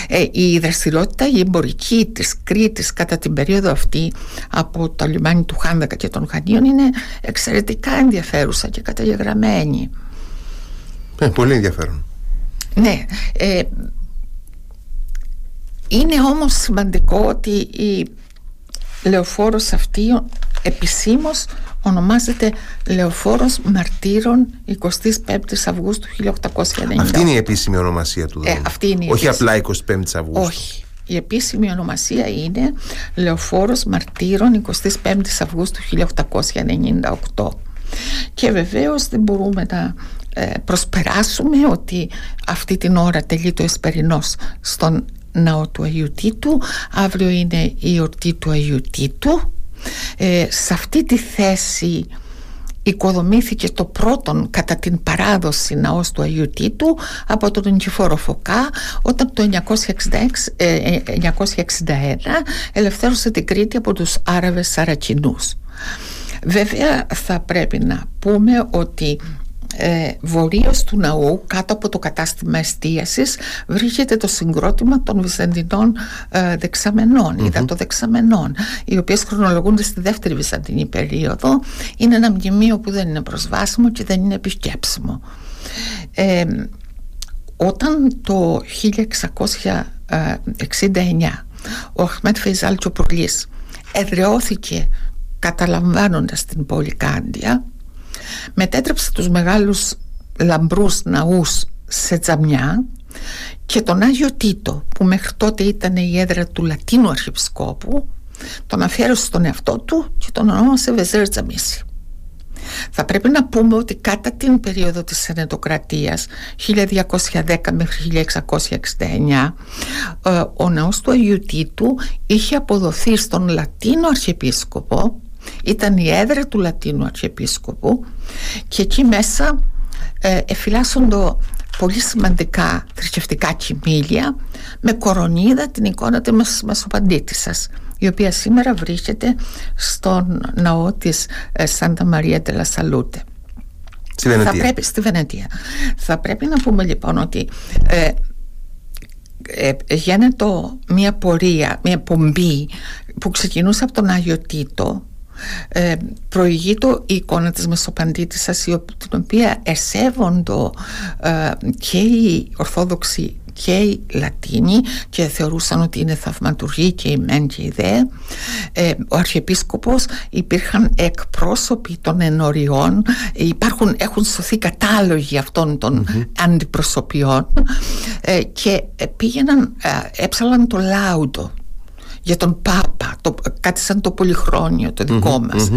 Ε, η δραστηριότητα η εμπορική της Κρήτης κατά την περίοδο αυτή από το λιμάνι του Χάνδακα και των Χανίων είναι εξαιρετικά ενδιαφέρουσα και καταγεγραμμένη. Ε, πολύ ενδιαφέρον. Ναι. Ε, είναι όμως σημαντικό ότι η λεωφόρος αυτή επισήμως ονομάζεται Λεωφόρος Μαρτύρων 25 Αυγούστου 1890. Αυτή είναι η επίσημη ονομασία του ε, αυτή είναι η Όχι απλά 25 Αυγούστου. Όχι. Η επίσημη ονομασία είναι Λεωφόρος Μαρτύρων 25 Αυγούστου 1898. Και βεβαίως δεν μπορούμε να ε, προσπεράσουμε ότι αυτή την ώρα τελεί το Εσπερινός στον ναό του Αγίου Τίτου αύριο είναι η εορτή του Αγίου Τίτου ε, σε αυτή τη θέση οικοδομήθηκε το πρώτον κατά την παράδοση ναός του Αγίου Τίτου από τον Νικηφόρο Φωκά όταν το 1966, 1961 ε, ελευθέρωσε την Κρήτη από τους Άραβες Σαρακινούς. Βέβαια θα πρέπει να πούμε ότι ε, βορείως του ναού κάτω από το κατάστημα εστίασης βρίσκεται το συγκρότημα των Βυζαντινών ε, δεξαμενών. Mm-hmm. δεξαμενών οι οποίες χρονολογούνται στη δεύτερη Βυζαντινή περίοδο. Είναι ένα μνημείο που δεν είναι προσβάσιμο και δεν είναι επισκέψιμο. Ε, όταν το 1669 ο Αχμέτ Φεϊζάλ Τσοπουρλής εδραιώθηκε καταλαμβάνοντας την πόλη Κάντια μετέτρεψε τους μεγάλους λαμπρούς ναούς σε τζαμιά και τον Άγιο Τίτο που μέχρι τότε ήταν η έδρα του Λατίνου Αρχιεπισκόπου τον αφιέρωσε στον εαυτό του και τον ονόμασε Βεζέρ Τζαμίση. Θα πρέπει να πούμε ότι κατά την περίοδο της Σενετοκρατίας 1210 μέχρι 1669 ε, ο ναός του Αγίου Τίτου είχε αποδοθεί στον Λατίνο Αρχιεπίσκοπο ήταν η έδρα του Λατίνου Αρχιεπίσκοπου και εκεί μέσα ε, εφυλάσσονται πολύ σημαντικά θρησκευτικά κοιμήλια με κορονίδα την εικόνα της Μεσοπαντήτησας η οποία σήμερα βρίσκεται στον ναό της ε, Σάντα Μαρία Τελα Σαλούτε. Στη Βενετία. Θα πρέπει, στη Βενετία. Θα πρέπει να πούμε λοιπόν ότι ε, ε, γίνεται μια πορεία, μια πομπή που ξεκινούσε από τον Άγιο Τίτο ε, προηγείται η εικόνα της Μεσοπαντήτησας την οποία εσέβοντο ε, και οι Ορθόδοξοι και οι Λατίνοι και θεωρούσαν ότι είναι θαυματουργοί και οι μεν και οι δε. Ε, ο Αρχιεπίσκοπος υπήρχαν εκπρόσωποι των ενωριών. Υπάρχουν, έχουν σωθεί κατάλογοι αυτών των mm αντιπροσωπιών. Ε, και πήγαιναν έψαλαν το λάουντο για τον Πάπα, το, κάτι σαν το πολυχρόνιο το δικό mm μας.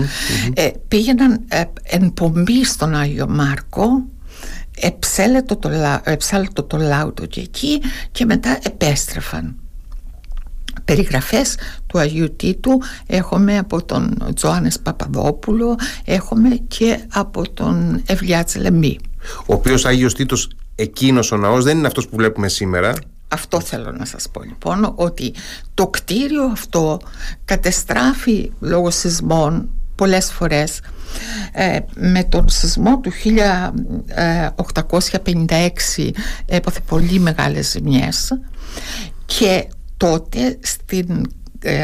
Ε, πήγαιναν ε, εν πομπή στον Άγιο Μάρκο, εψέλετο το, εψέλετο το λάουτο και εκεί και μετά επέστρεφαν. Περιγραφές του Αγίου Τίτου έχουμε από τον Τζοάνες Παπαδόπουλο, έχουμε και από τον Ευλιάτς Λεμπή. Ο οποίος Άγιος Τίτος εκείνος ο ναός δεν είναι αυτός που βλέπουμε σήμερα αυτό θέλω να σας πω λοιπόν ότι το κτίριο αυτό κατεστράφει λόγω σεισμών πολλές φορές ε, με τον σεισμό του 1856 έπαθε πολύ μεγάλες ζημιές και τότε στην ε,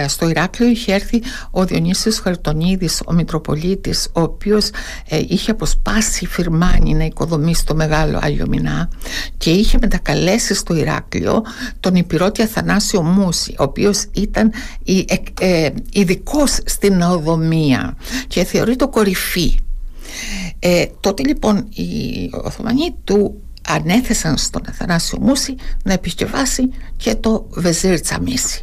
στο Ηράκλειο είχε έρθει ο Διονύσιος Χαρτονίδης, ο Μητροπολίτης, ο οποίος ε, είχε αποσπάσει φυρμάνι να οικοδομήσει το Μεγάλο Άγιο Μινά και είχε μετακαλέσει στο Ηράκλειο τον υπηρώτη Αθανάσιο Μούση, ο οποίος ήταν ε, ειδικός στην ναοδομία και θεωρείται κορυφή. Ε, τότε λοιπόν οι Οθωμανοί του ανέθεσαν στον Αθανάσιο Μούση να επισκευάσει και το Βεζίρ Τσαμίσι.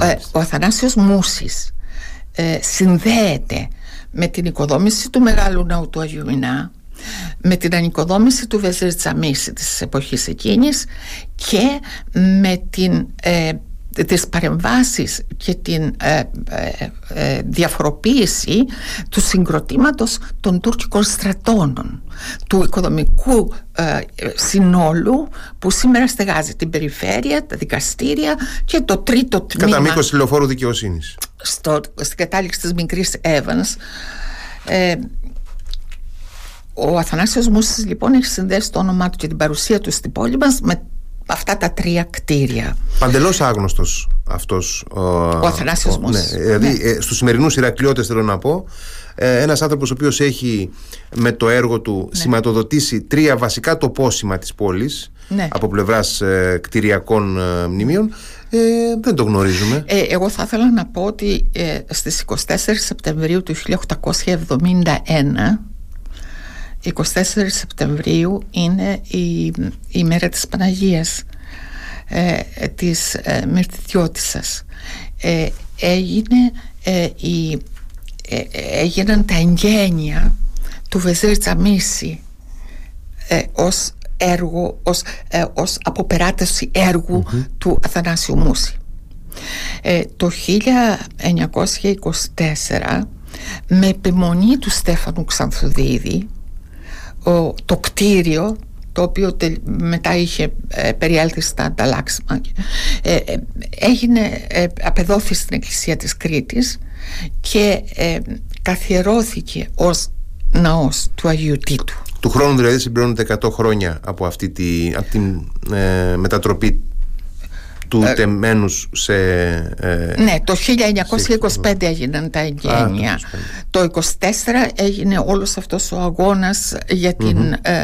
Ε, ο Αθανάσιος Μούσης ε, συνδέεται με την οικοδόμηση του Μεγάλου Ναού του Αγίου Μινά με την ανοικοδόμηση του Βεζίρ Τσαμίση της εποχής εκείνης και με την ε, τις παρεμβάσεις και την ε, ε, ε, διαφοροποίηση του συγκροτήματος των τουρκικών στρατώνων του οικοδομικού συνόλου που σήμερα στεγάζει την περιφέρεια, τα δικαστήρια και το τρίτο τμήμα Κατά μήκος λεωφόρου δικαιοσύνης. στο, Στην κατάληξη της μικρής Evans. Ο Αθανάσιος Μούσης λοιπόν έχει συνδέσει το όνομά του και την παρουσία του στην πόλη μας με αυτά τα τρία κτίρια. Παντελώς άγνωστος αυτός ο, ο Αθανάσιος ναι, δηλαδή ναι. Ε, στους σημερινούς Ηρακλειώτες θέλω να πω ε, ένας άνθρωπος ο οποίος έχει με το έργο του ναι. σηματοδοτήσει τρία βασικά τοπόσημα της πόλης ναι. από πλευράς ε, κτηριακών ε, μνημείων ε, δεν το γνωρίζουμε. Ε, εγώ θα ήθελα να πω ότι ε, στις 24 Σεπτεμβρίου του 1871 24 Σεπτεμβρίου είναι η, η μέρα της Παναγίας ε, της ε, Μυρτιδιώτισσας ε, έγινε ε, η, ε, έγιναν τα εγγένεια του Βεζίρ Τζαμίση ως έργο, ως, ως αποπεράτωση του Αθανάσιου Μούση. το 1924 με επιμονή του Στέφανου Ξανθουδίδη το κτίριο το οποίο μετά είχε ε, περιέλθει στα ανταλλάξιμα ε, ε, έγινε, ε, απεδόθη στην εκκλησία της Κρήτης και καθιερώθηκε ως ναός του Αγίου Τίτου. Του χρόνου δηλαδή συμπληρώνεται 100 χρόνια από αυτή τη, από την μετατροπή του ε, τεμένους σε... Ε, ναι, το 1925 έγιναν τα εγγένεια. το 1924 έγινε όλος αυτός ο αγώνας για την, ε,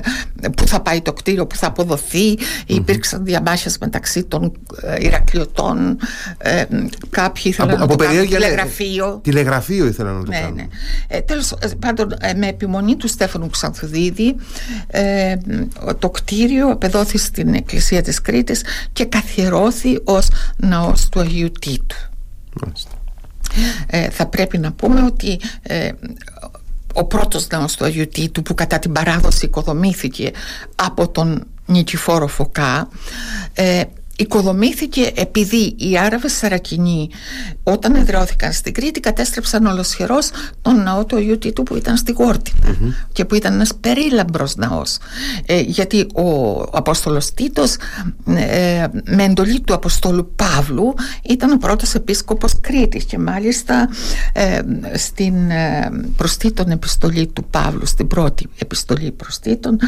που θα πάει το κτίριο, που θα αποδοθεί. Mm-hmm. Υπήρξαν διαμάχες μεταξύ των ε, Ηρακλειωτών. Ε, κάποιοι ήθελαν από, να από το κάνουν τηλεγραφείο. Τηλεγραφείο ήθελαν να το ναι, κάνουν. Ναι. Ε, τέλος πάντων, με επιμονή του Στέφανου Ξανθουδίδη το κτίριο απεδόθη στην Εκκλησία της Κρήτης και καθιερώθη ως ναός του Αγίου Τίτου. Ε, θα πρέπει να πούμε ότι ε, ο πρώτος ναός του Αγίου Τίτου που κατά την παράδοση οικοδομήθηκε από τον Νικηφόρο Φωκά ε, οικοδομήθηκε επειδή οι Άραβες Σαρακινοί όταν εδραιώθηκαν στην Κρήτη κατέστρεψαν ολοσχερός τον ναό του Αγίου Τίτου που ήταν στη γορτη και που ήταν ένας περίλαμπρος ναός. Ε, γιατί ο, ο Απόστολος Τίτος ε, με εντολή του Αποστόλου Παύλου ήταν ο πρώτος επίσκοπος Κρήτης και μάλιστα ε, στην ε, προστήτων επιστολή του Παύλου στην πρώτη επιστολή προστήτων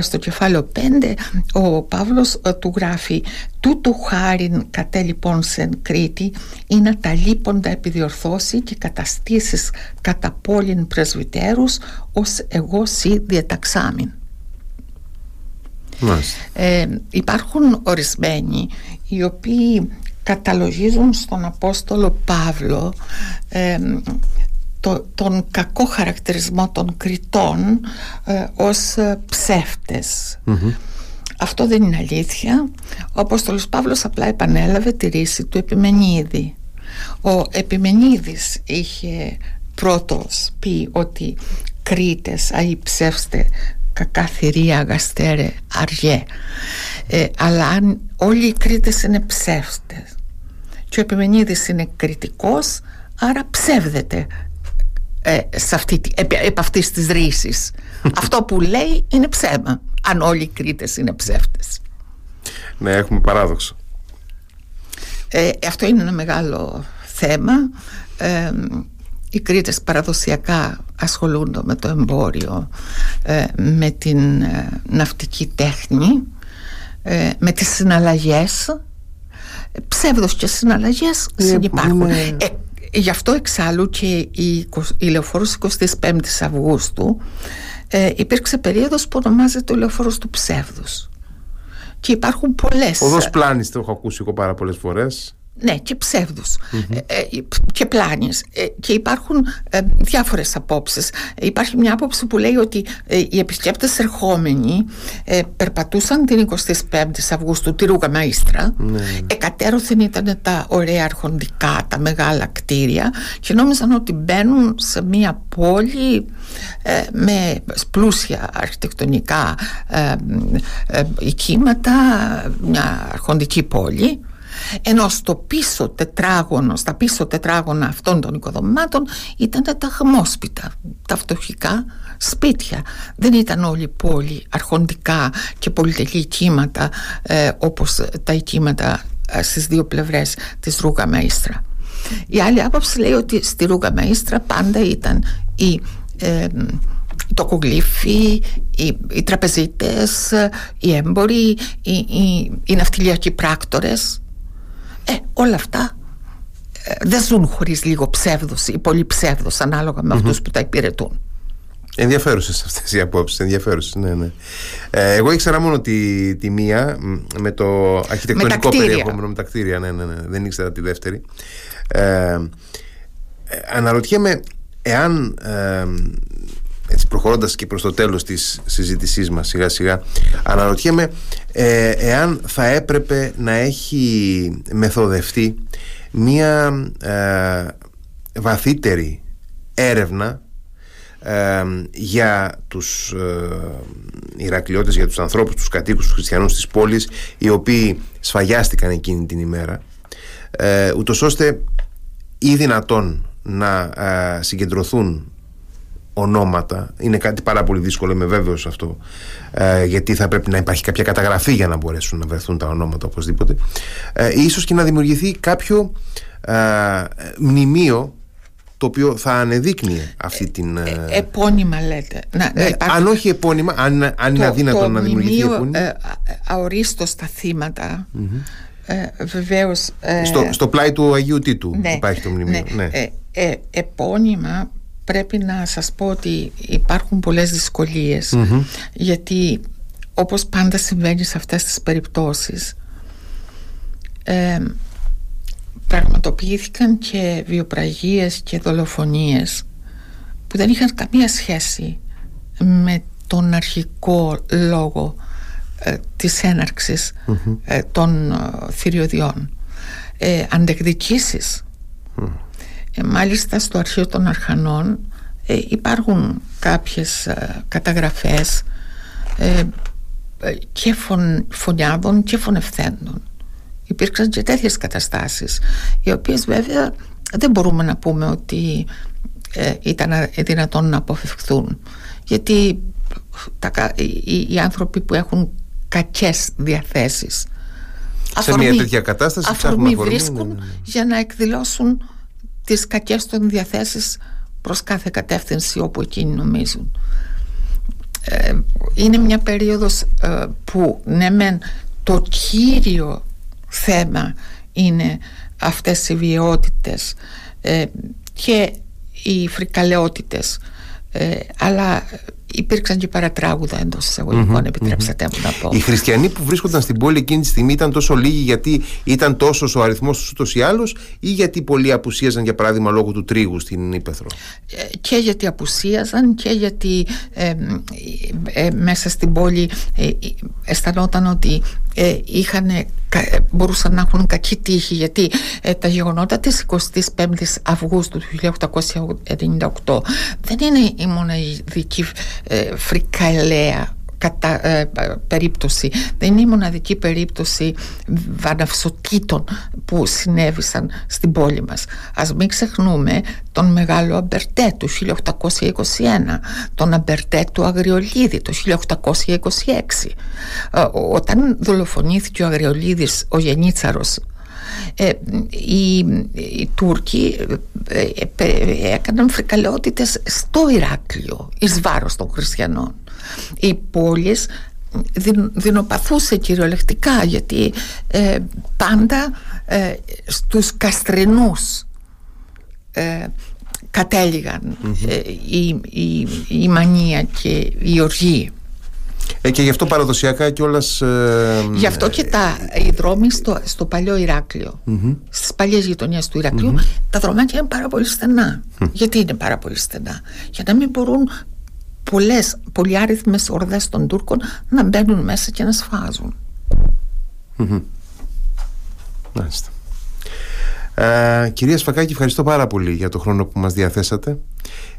στο κεφάλαιο 5 ο Παύλος του γράφει Τούτο χάριν κατέ λοιπόν σεν Κρήτη είναι τα λείποντα επιδιορθώσει και καταστήσεις κατά πόλην πρεσβυτέρους ως εγώ σύ διαταξάμιν. Ε, υπάρχουν ορισμένοι οι οποίοι καταλογίζουν στον Απόστολο Παύλο ε, το, τον κακό χαρακτηρισμό των κριτών ε, ως ψεύτες αυτό δεν είναι αλήθεια. Ο Απόστολος Παύλος απλά επανέλαβε τη ρίση του Επιμενίδη. Ο Επιμενίδης είχε πρώτος πει ότι κρίτες αϊψεύστε κακά θηρία αγαστέρε αργέ ε, αλλά αν όλοι οι κρίτες είναι ψεύστες και ο Επιμενίδης είναι κριτικός άρα ψεύδεται ε, σε αυτή, επ, επ αυτής της ρίσης αυτό που λέει είναι ψέμα αν όλοι οι Κρήτες είναι ψεύτες. Ναι, έχουμε παράδοξο. Ε, αυτό είναι ένα μεγάλο θέμα. Ε, οι Κρήτες παραδοσιακά ασχολούνται με το εμπόριο, ε, με την ε, ναυτική τέχνη, ε, με τις συναλλαγές. Ψεύδος και συναλλαγές συνυπάρχουν. Γι' αυτό εξάλλου και η, η λεωφόρος 25 Αυγούστου ε, υπήρξε περίοδος που ονομάζεται ο λεωφόρος του ψεύδους. Και υπάρχουν πολλές Οδός πλάνης το έχω ακούσει εγώ πάρα πολλές φορές ναι και ψευδους ε, ε, και πλάνης. Ε, και υπάρχουν διάφορες απόψεις. Υπάρχει μια άποψη που λέει ότι οι επισκέπτες ερχόμενοι περπατούσαν την 25η Αυγούστου τη Ρούγα Μαΐστρα. Ναι. εκατέρωθεν ήταν τα ωραία αρχοντικά τα μεγάλα κτίρια και νόμιζαν ότι μπαίνουν σε μια πόλη με πλούσια αρχιτεκτονικά οικήματα μια αρχοντική πόλη ενώ στο πίσω τετράγωνο, στα πίσω τετράγωνα αυτών των οικοδομάτων ήταν τα χαμόσπιτα, τα φτωχικά σπίτια. Δεν ήταν όλη η πόλη αρχοντικά και πολυτελή οικήματα ε, όπως τα οικήματα ε, στις δύο πλευρές της Ρούγα Μέιστρα. Η άλλη άποψη λέει ότι στη Ρούγα Μέιστρα πάντα ήταν η, ε, οι τοκογλύφοι, οι, οι τραπεζίτες, οι έμποροι, οι, οι, οι ναυτιλιακοί πράκτορες. Ε, όλα αυτά ε, δεν ζουν χωρίς λίγο ψεύδος ή πολύ ψεύδος ανάλογα με αυτούς που τα υπηρετούν. Ενδιαφέρουσες αυτές οι απόψεις. Ενδιαφέρουσες, ναι, ναι. Ε, εγώ ήξερα μόνο τη, τη μία με το αρχιτεκτονικό περιεχόμενο, με τα κτίρια. Ναι, ναι, ναι. Δεν ήξερα τη δεύτερη. Ε, ε αναρωτιέμαι εάν ε, έτσι προχωρώντας και προς το τέλος της συζήτησής μας σιγά σιγά αναρωτιέμαι ε, εάν θα έπρεπε να έχει μεθοδευτεί μία ε, βαθύτερη έρευνα ε, για τους ε, Ηρακλειώτες, για τους ανθρώπους, τους κατοίκους, τους χριστιανούς της πόλης οι οποίοι σφαγιάστηκαν εκείνη την ημέρα ε, ούτως ώστε ή δυνατόν να ε, συγκεντρωθούν ονόματα είναι κάτι πάρα πολύ δύσκολο είμαι βέβαιος αυτό ε, γιατί θα πρέπει να υπάρχει κάποια καταγραφή για να μπορέσουν να βρεθούν τα ονόματα οπωσδήποτε ε, ίσως και να δημιουργηθεί κάποιο ε, μνημείο το οποίο θα ανεδείκνυε αυτή την... Ε, ε, επώνυμα λέτε. Να, να υπάρχει... αν όχι επώνυμα, αν, αν είναι αδύνατο να δημιουργηθεί επώνυμα. Ε, αορίστο στα θύματα, mm-hmm. ε, βεβαίως... στο, στο πλάι του Αγίου Τίτου ναι, υπάρχει το μνημείο. Ναι. ναι. Ε, επώνυμα πρέπει να σας πω ότι υπάρχουν πολλές γιατί όπως πάντα συμβαίνει σε αυτές τις περιπτώσεις πραγματοποιήθηκαν και βιοπραγίες και δολοφονίες που δεν είχαν καμία σχέση με τον αρχικό λόγο ε, της εναρξης ε, των ε, θηριωδιών. Ε, αντεκδικήσεις. Ε, μάλιστα στο αρχείο των αρχανών υπάρχουν κάποιες καταγραφές και φων, φωνιάδων και φωνευθέντων υπήρξαν και τέτοιες καταστάσεις οι οποίες βέβαια δεν μπορούμε να πούμε ότι ε, ήταν δυνατόν να αποφευχθούν γιατί τα, οι, οι, άνθρωποι που έχουν κακές διαθέσεις σε μια τέτοια κατάσταση αφορμή βρίσκουν ναι, ναι, ναι. για να εκδηλώσουν τις κακές των διαθέσεις προς κάθε κατεύθυνση όπου εκείνοι νομίζουν. Ε, είναι μια περίοδος ε, που ναι μεν το κύριο θέμα είναι αυτές οι βιαιότητες ε, και οι φρικαλαιότητες ε, αλλά υπήρξαν και παρατράγουδα εντός εισαγωγικών, mm-hmm, επιτρέψατε mm-hmm. μου να πω. Οι χριστιανοί που βρίσκονταν στην πόλη εκείνη τη στιγμή ήταν τόσο λίγοι γιατί ήταν τόσος ο αριθμός τους ούτως ή άλλως, ή γιατί πολλοί απουσίαζαν για παράδειγμα λόγω του τρίγου στην Ήπεθρο; Ε, και γιατί απουσίαζαν και γιατί ε, ε, μέσα στην πόλη αισθανόταν ότι είχαν, μπορούσαν να έχουν κακή τύχη γιατί τα γεγονότα της 25ης Αυγούστου του 1898 δεν είναι η μοναδική ε, φρικαλέα κατά, ε, περίπτωση. Δεν είναι η μοναδική περίπτωση βαναυσοτήτων που συνέβησαν στην πόλη μας. Ας μην ξεχνούμε τον μεγάλο Αμπερτέ του 1821 τον Αμπερτέ του Αγριολίδη το 1826 ε, όταν δολοφονήθηκε ο Αγριολίδης ο Γενίτσαρος ε, οι, οι Τούρκοι ε, ε, έκαναν φρικαλαιότητες στο Ηράκλειο εις βάρος των χριστιανών οι πόλεις δεινοπαθούσε κυριολεκτικά γιατί πάντα στους καστρινούς κατέληγαν η, η, η, μανία και η οργή ε, και γι' αυτό παραδοσιακά κιόλα. Ε, γι' αυτό και τα, οι δρόμοι στο, στο παλιό Ηράκλειο, mm-hmm. στις παλιές γειτονιές του Ηρακλείου, τα δρομάκια είναι πάρα πολύ στενά. Γιατί είναι πάρα πολύ στενά, Για να μην μπορούν πολλές, πολυάριθμε ορδές των Τούρκων να μπαίνουν μέσα και να σφάζουν. Μάλιστα. Ε, κυρία Σφακάκη, ευχαριστώ πάρα πολύ για το χρόνο που μας διαθέσατε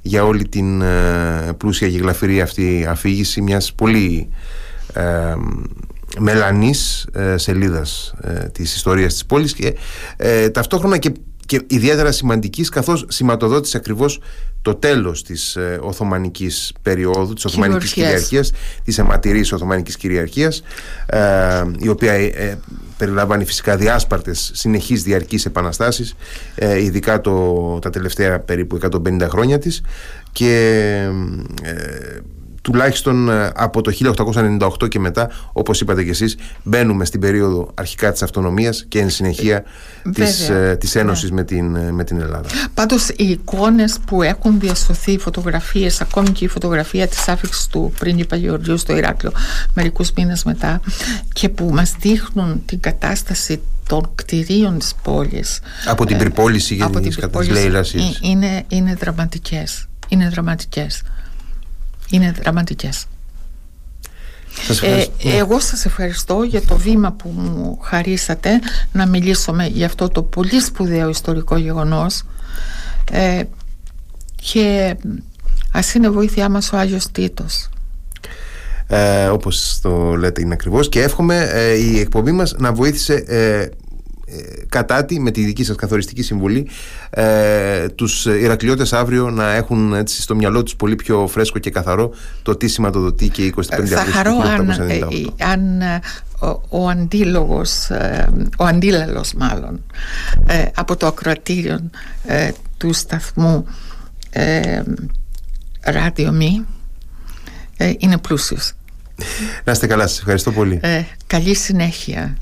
για όλη την ε, πλούσια και γλαφυρή αυτή αφήγηση μιας πολύ ε, μελανής ε, σελίδας ε, της ιστορίας της πόλης και ταυτόχρονα και, και ιδιαίτερα σημαντικής καθώς σηματοδότησε ακριβώς το τέλος της ε, Οθωμανικής περίοδου, της Οθωμανικής κυριαρχίας, της αιματηρής Οθωμανικής κυριαρχίας ε, η οποία ε, περιλαμβάνει φυσικά διάσπαρτες συνεχείς διαρκείς επαναστάσεις ε, ειδικά το, τα τελευταία περίπου 150 χρόνια της. Και τουλάχιστον ε, από το 1898 και μετά όπως είπατε και εσείς μπαίνουμε στην περίοδο αρχικά της αυτονομίας και εν συνεχεία της, ε, της Ένωσης ναι. με, την, ε, με την Ελλάδα. Πάντως οι εικόνες που έχουν διασωθεί, οι φωτογραφίες, ακόμη και η φωτογραφία της άφηξης του πρίγκιπα Γεωργίου στο Ηράκλειο μερικούς μήνες μετά και που μας δείχνουν την κατάσταση των κτηρίων της πόλης από την προπόληση για την κατάστασης. είναι, είναι δραματικές. Είναι δραματικές είναι δραματικές. ε, εγώ σας ευχαριστώ για το βήμα που μου χαρίσατε να μιλήσουμε για αυτό το πολύ σπουδαίο ιστορικό γεγονός. Ε, και ας είναι βοήθειά μας ο Άγιος Τίτος. Ε, όπως το λέτε είναι ακριβώς. Και εύχομαι ε, η εκπομπή μας να βοήθησε ε, κατά τη με τη δική σας καθοριστική συμβουλή ε, τους Ηρακλειώτες αύριο να έχουν έτσι, στο μυαλό τους πολύ πιο φρέσκο και καθαρό το τι σηματοδοτεί και 25 Αυγούστου Θα χαρώ αν, ε, αν ε, ο, ο αντίλογος ε, ο αντίλαλος μάλλον από το ακροατήριο του σταθμού Ράδιο Μη είναι πλούσιος. Να είστε καλά, σας ευχαριστώ πολύ. Καλή συνέχεια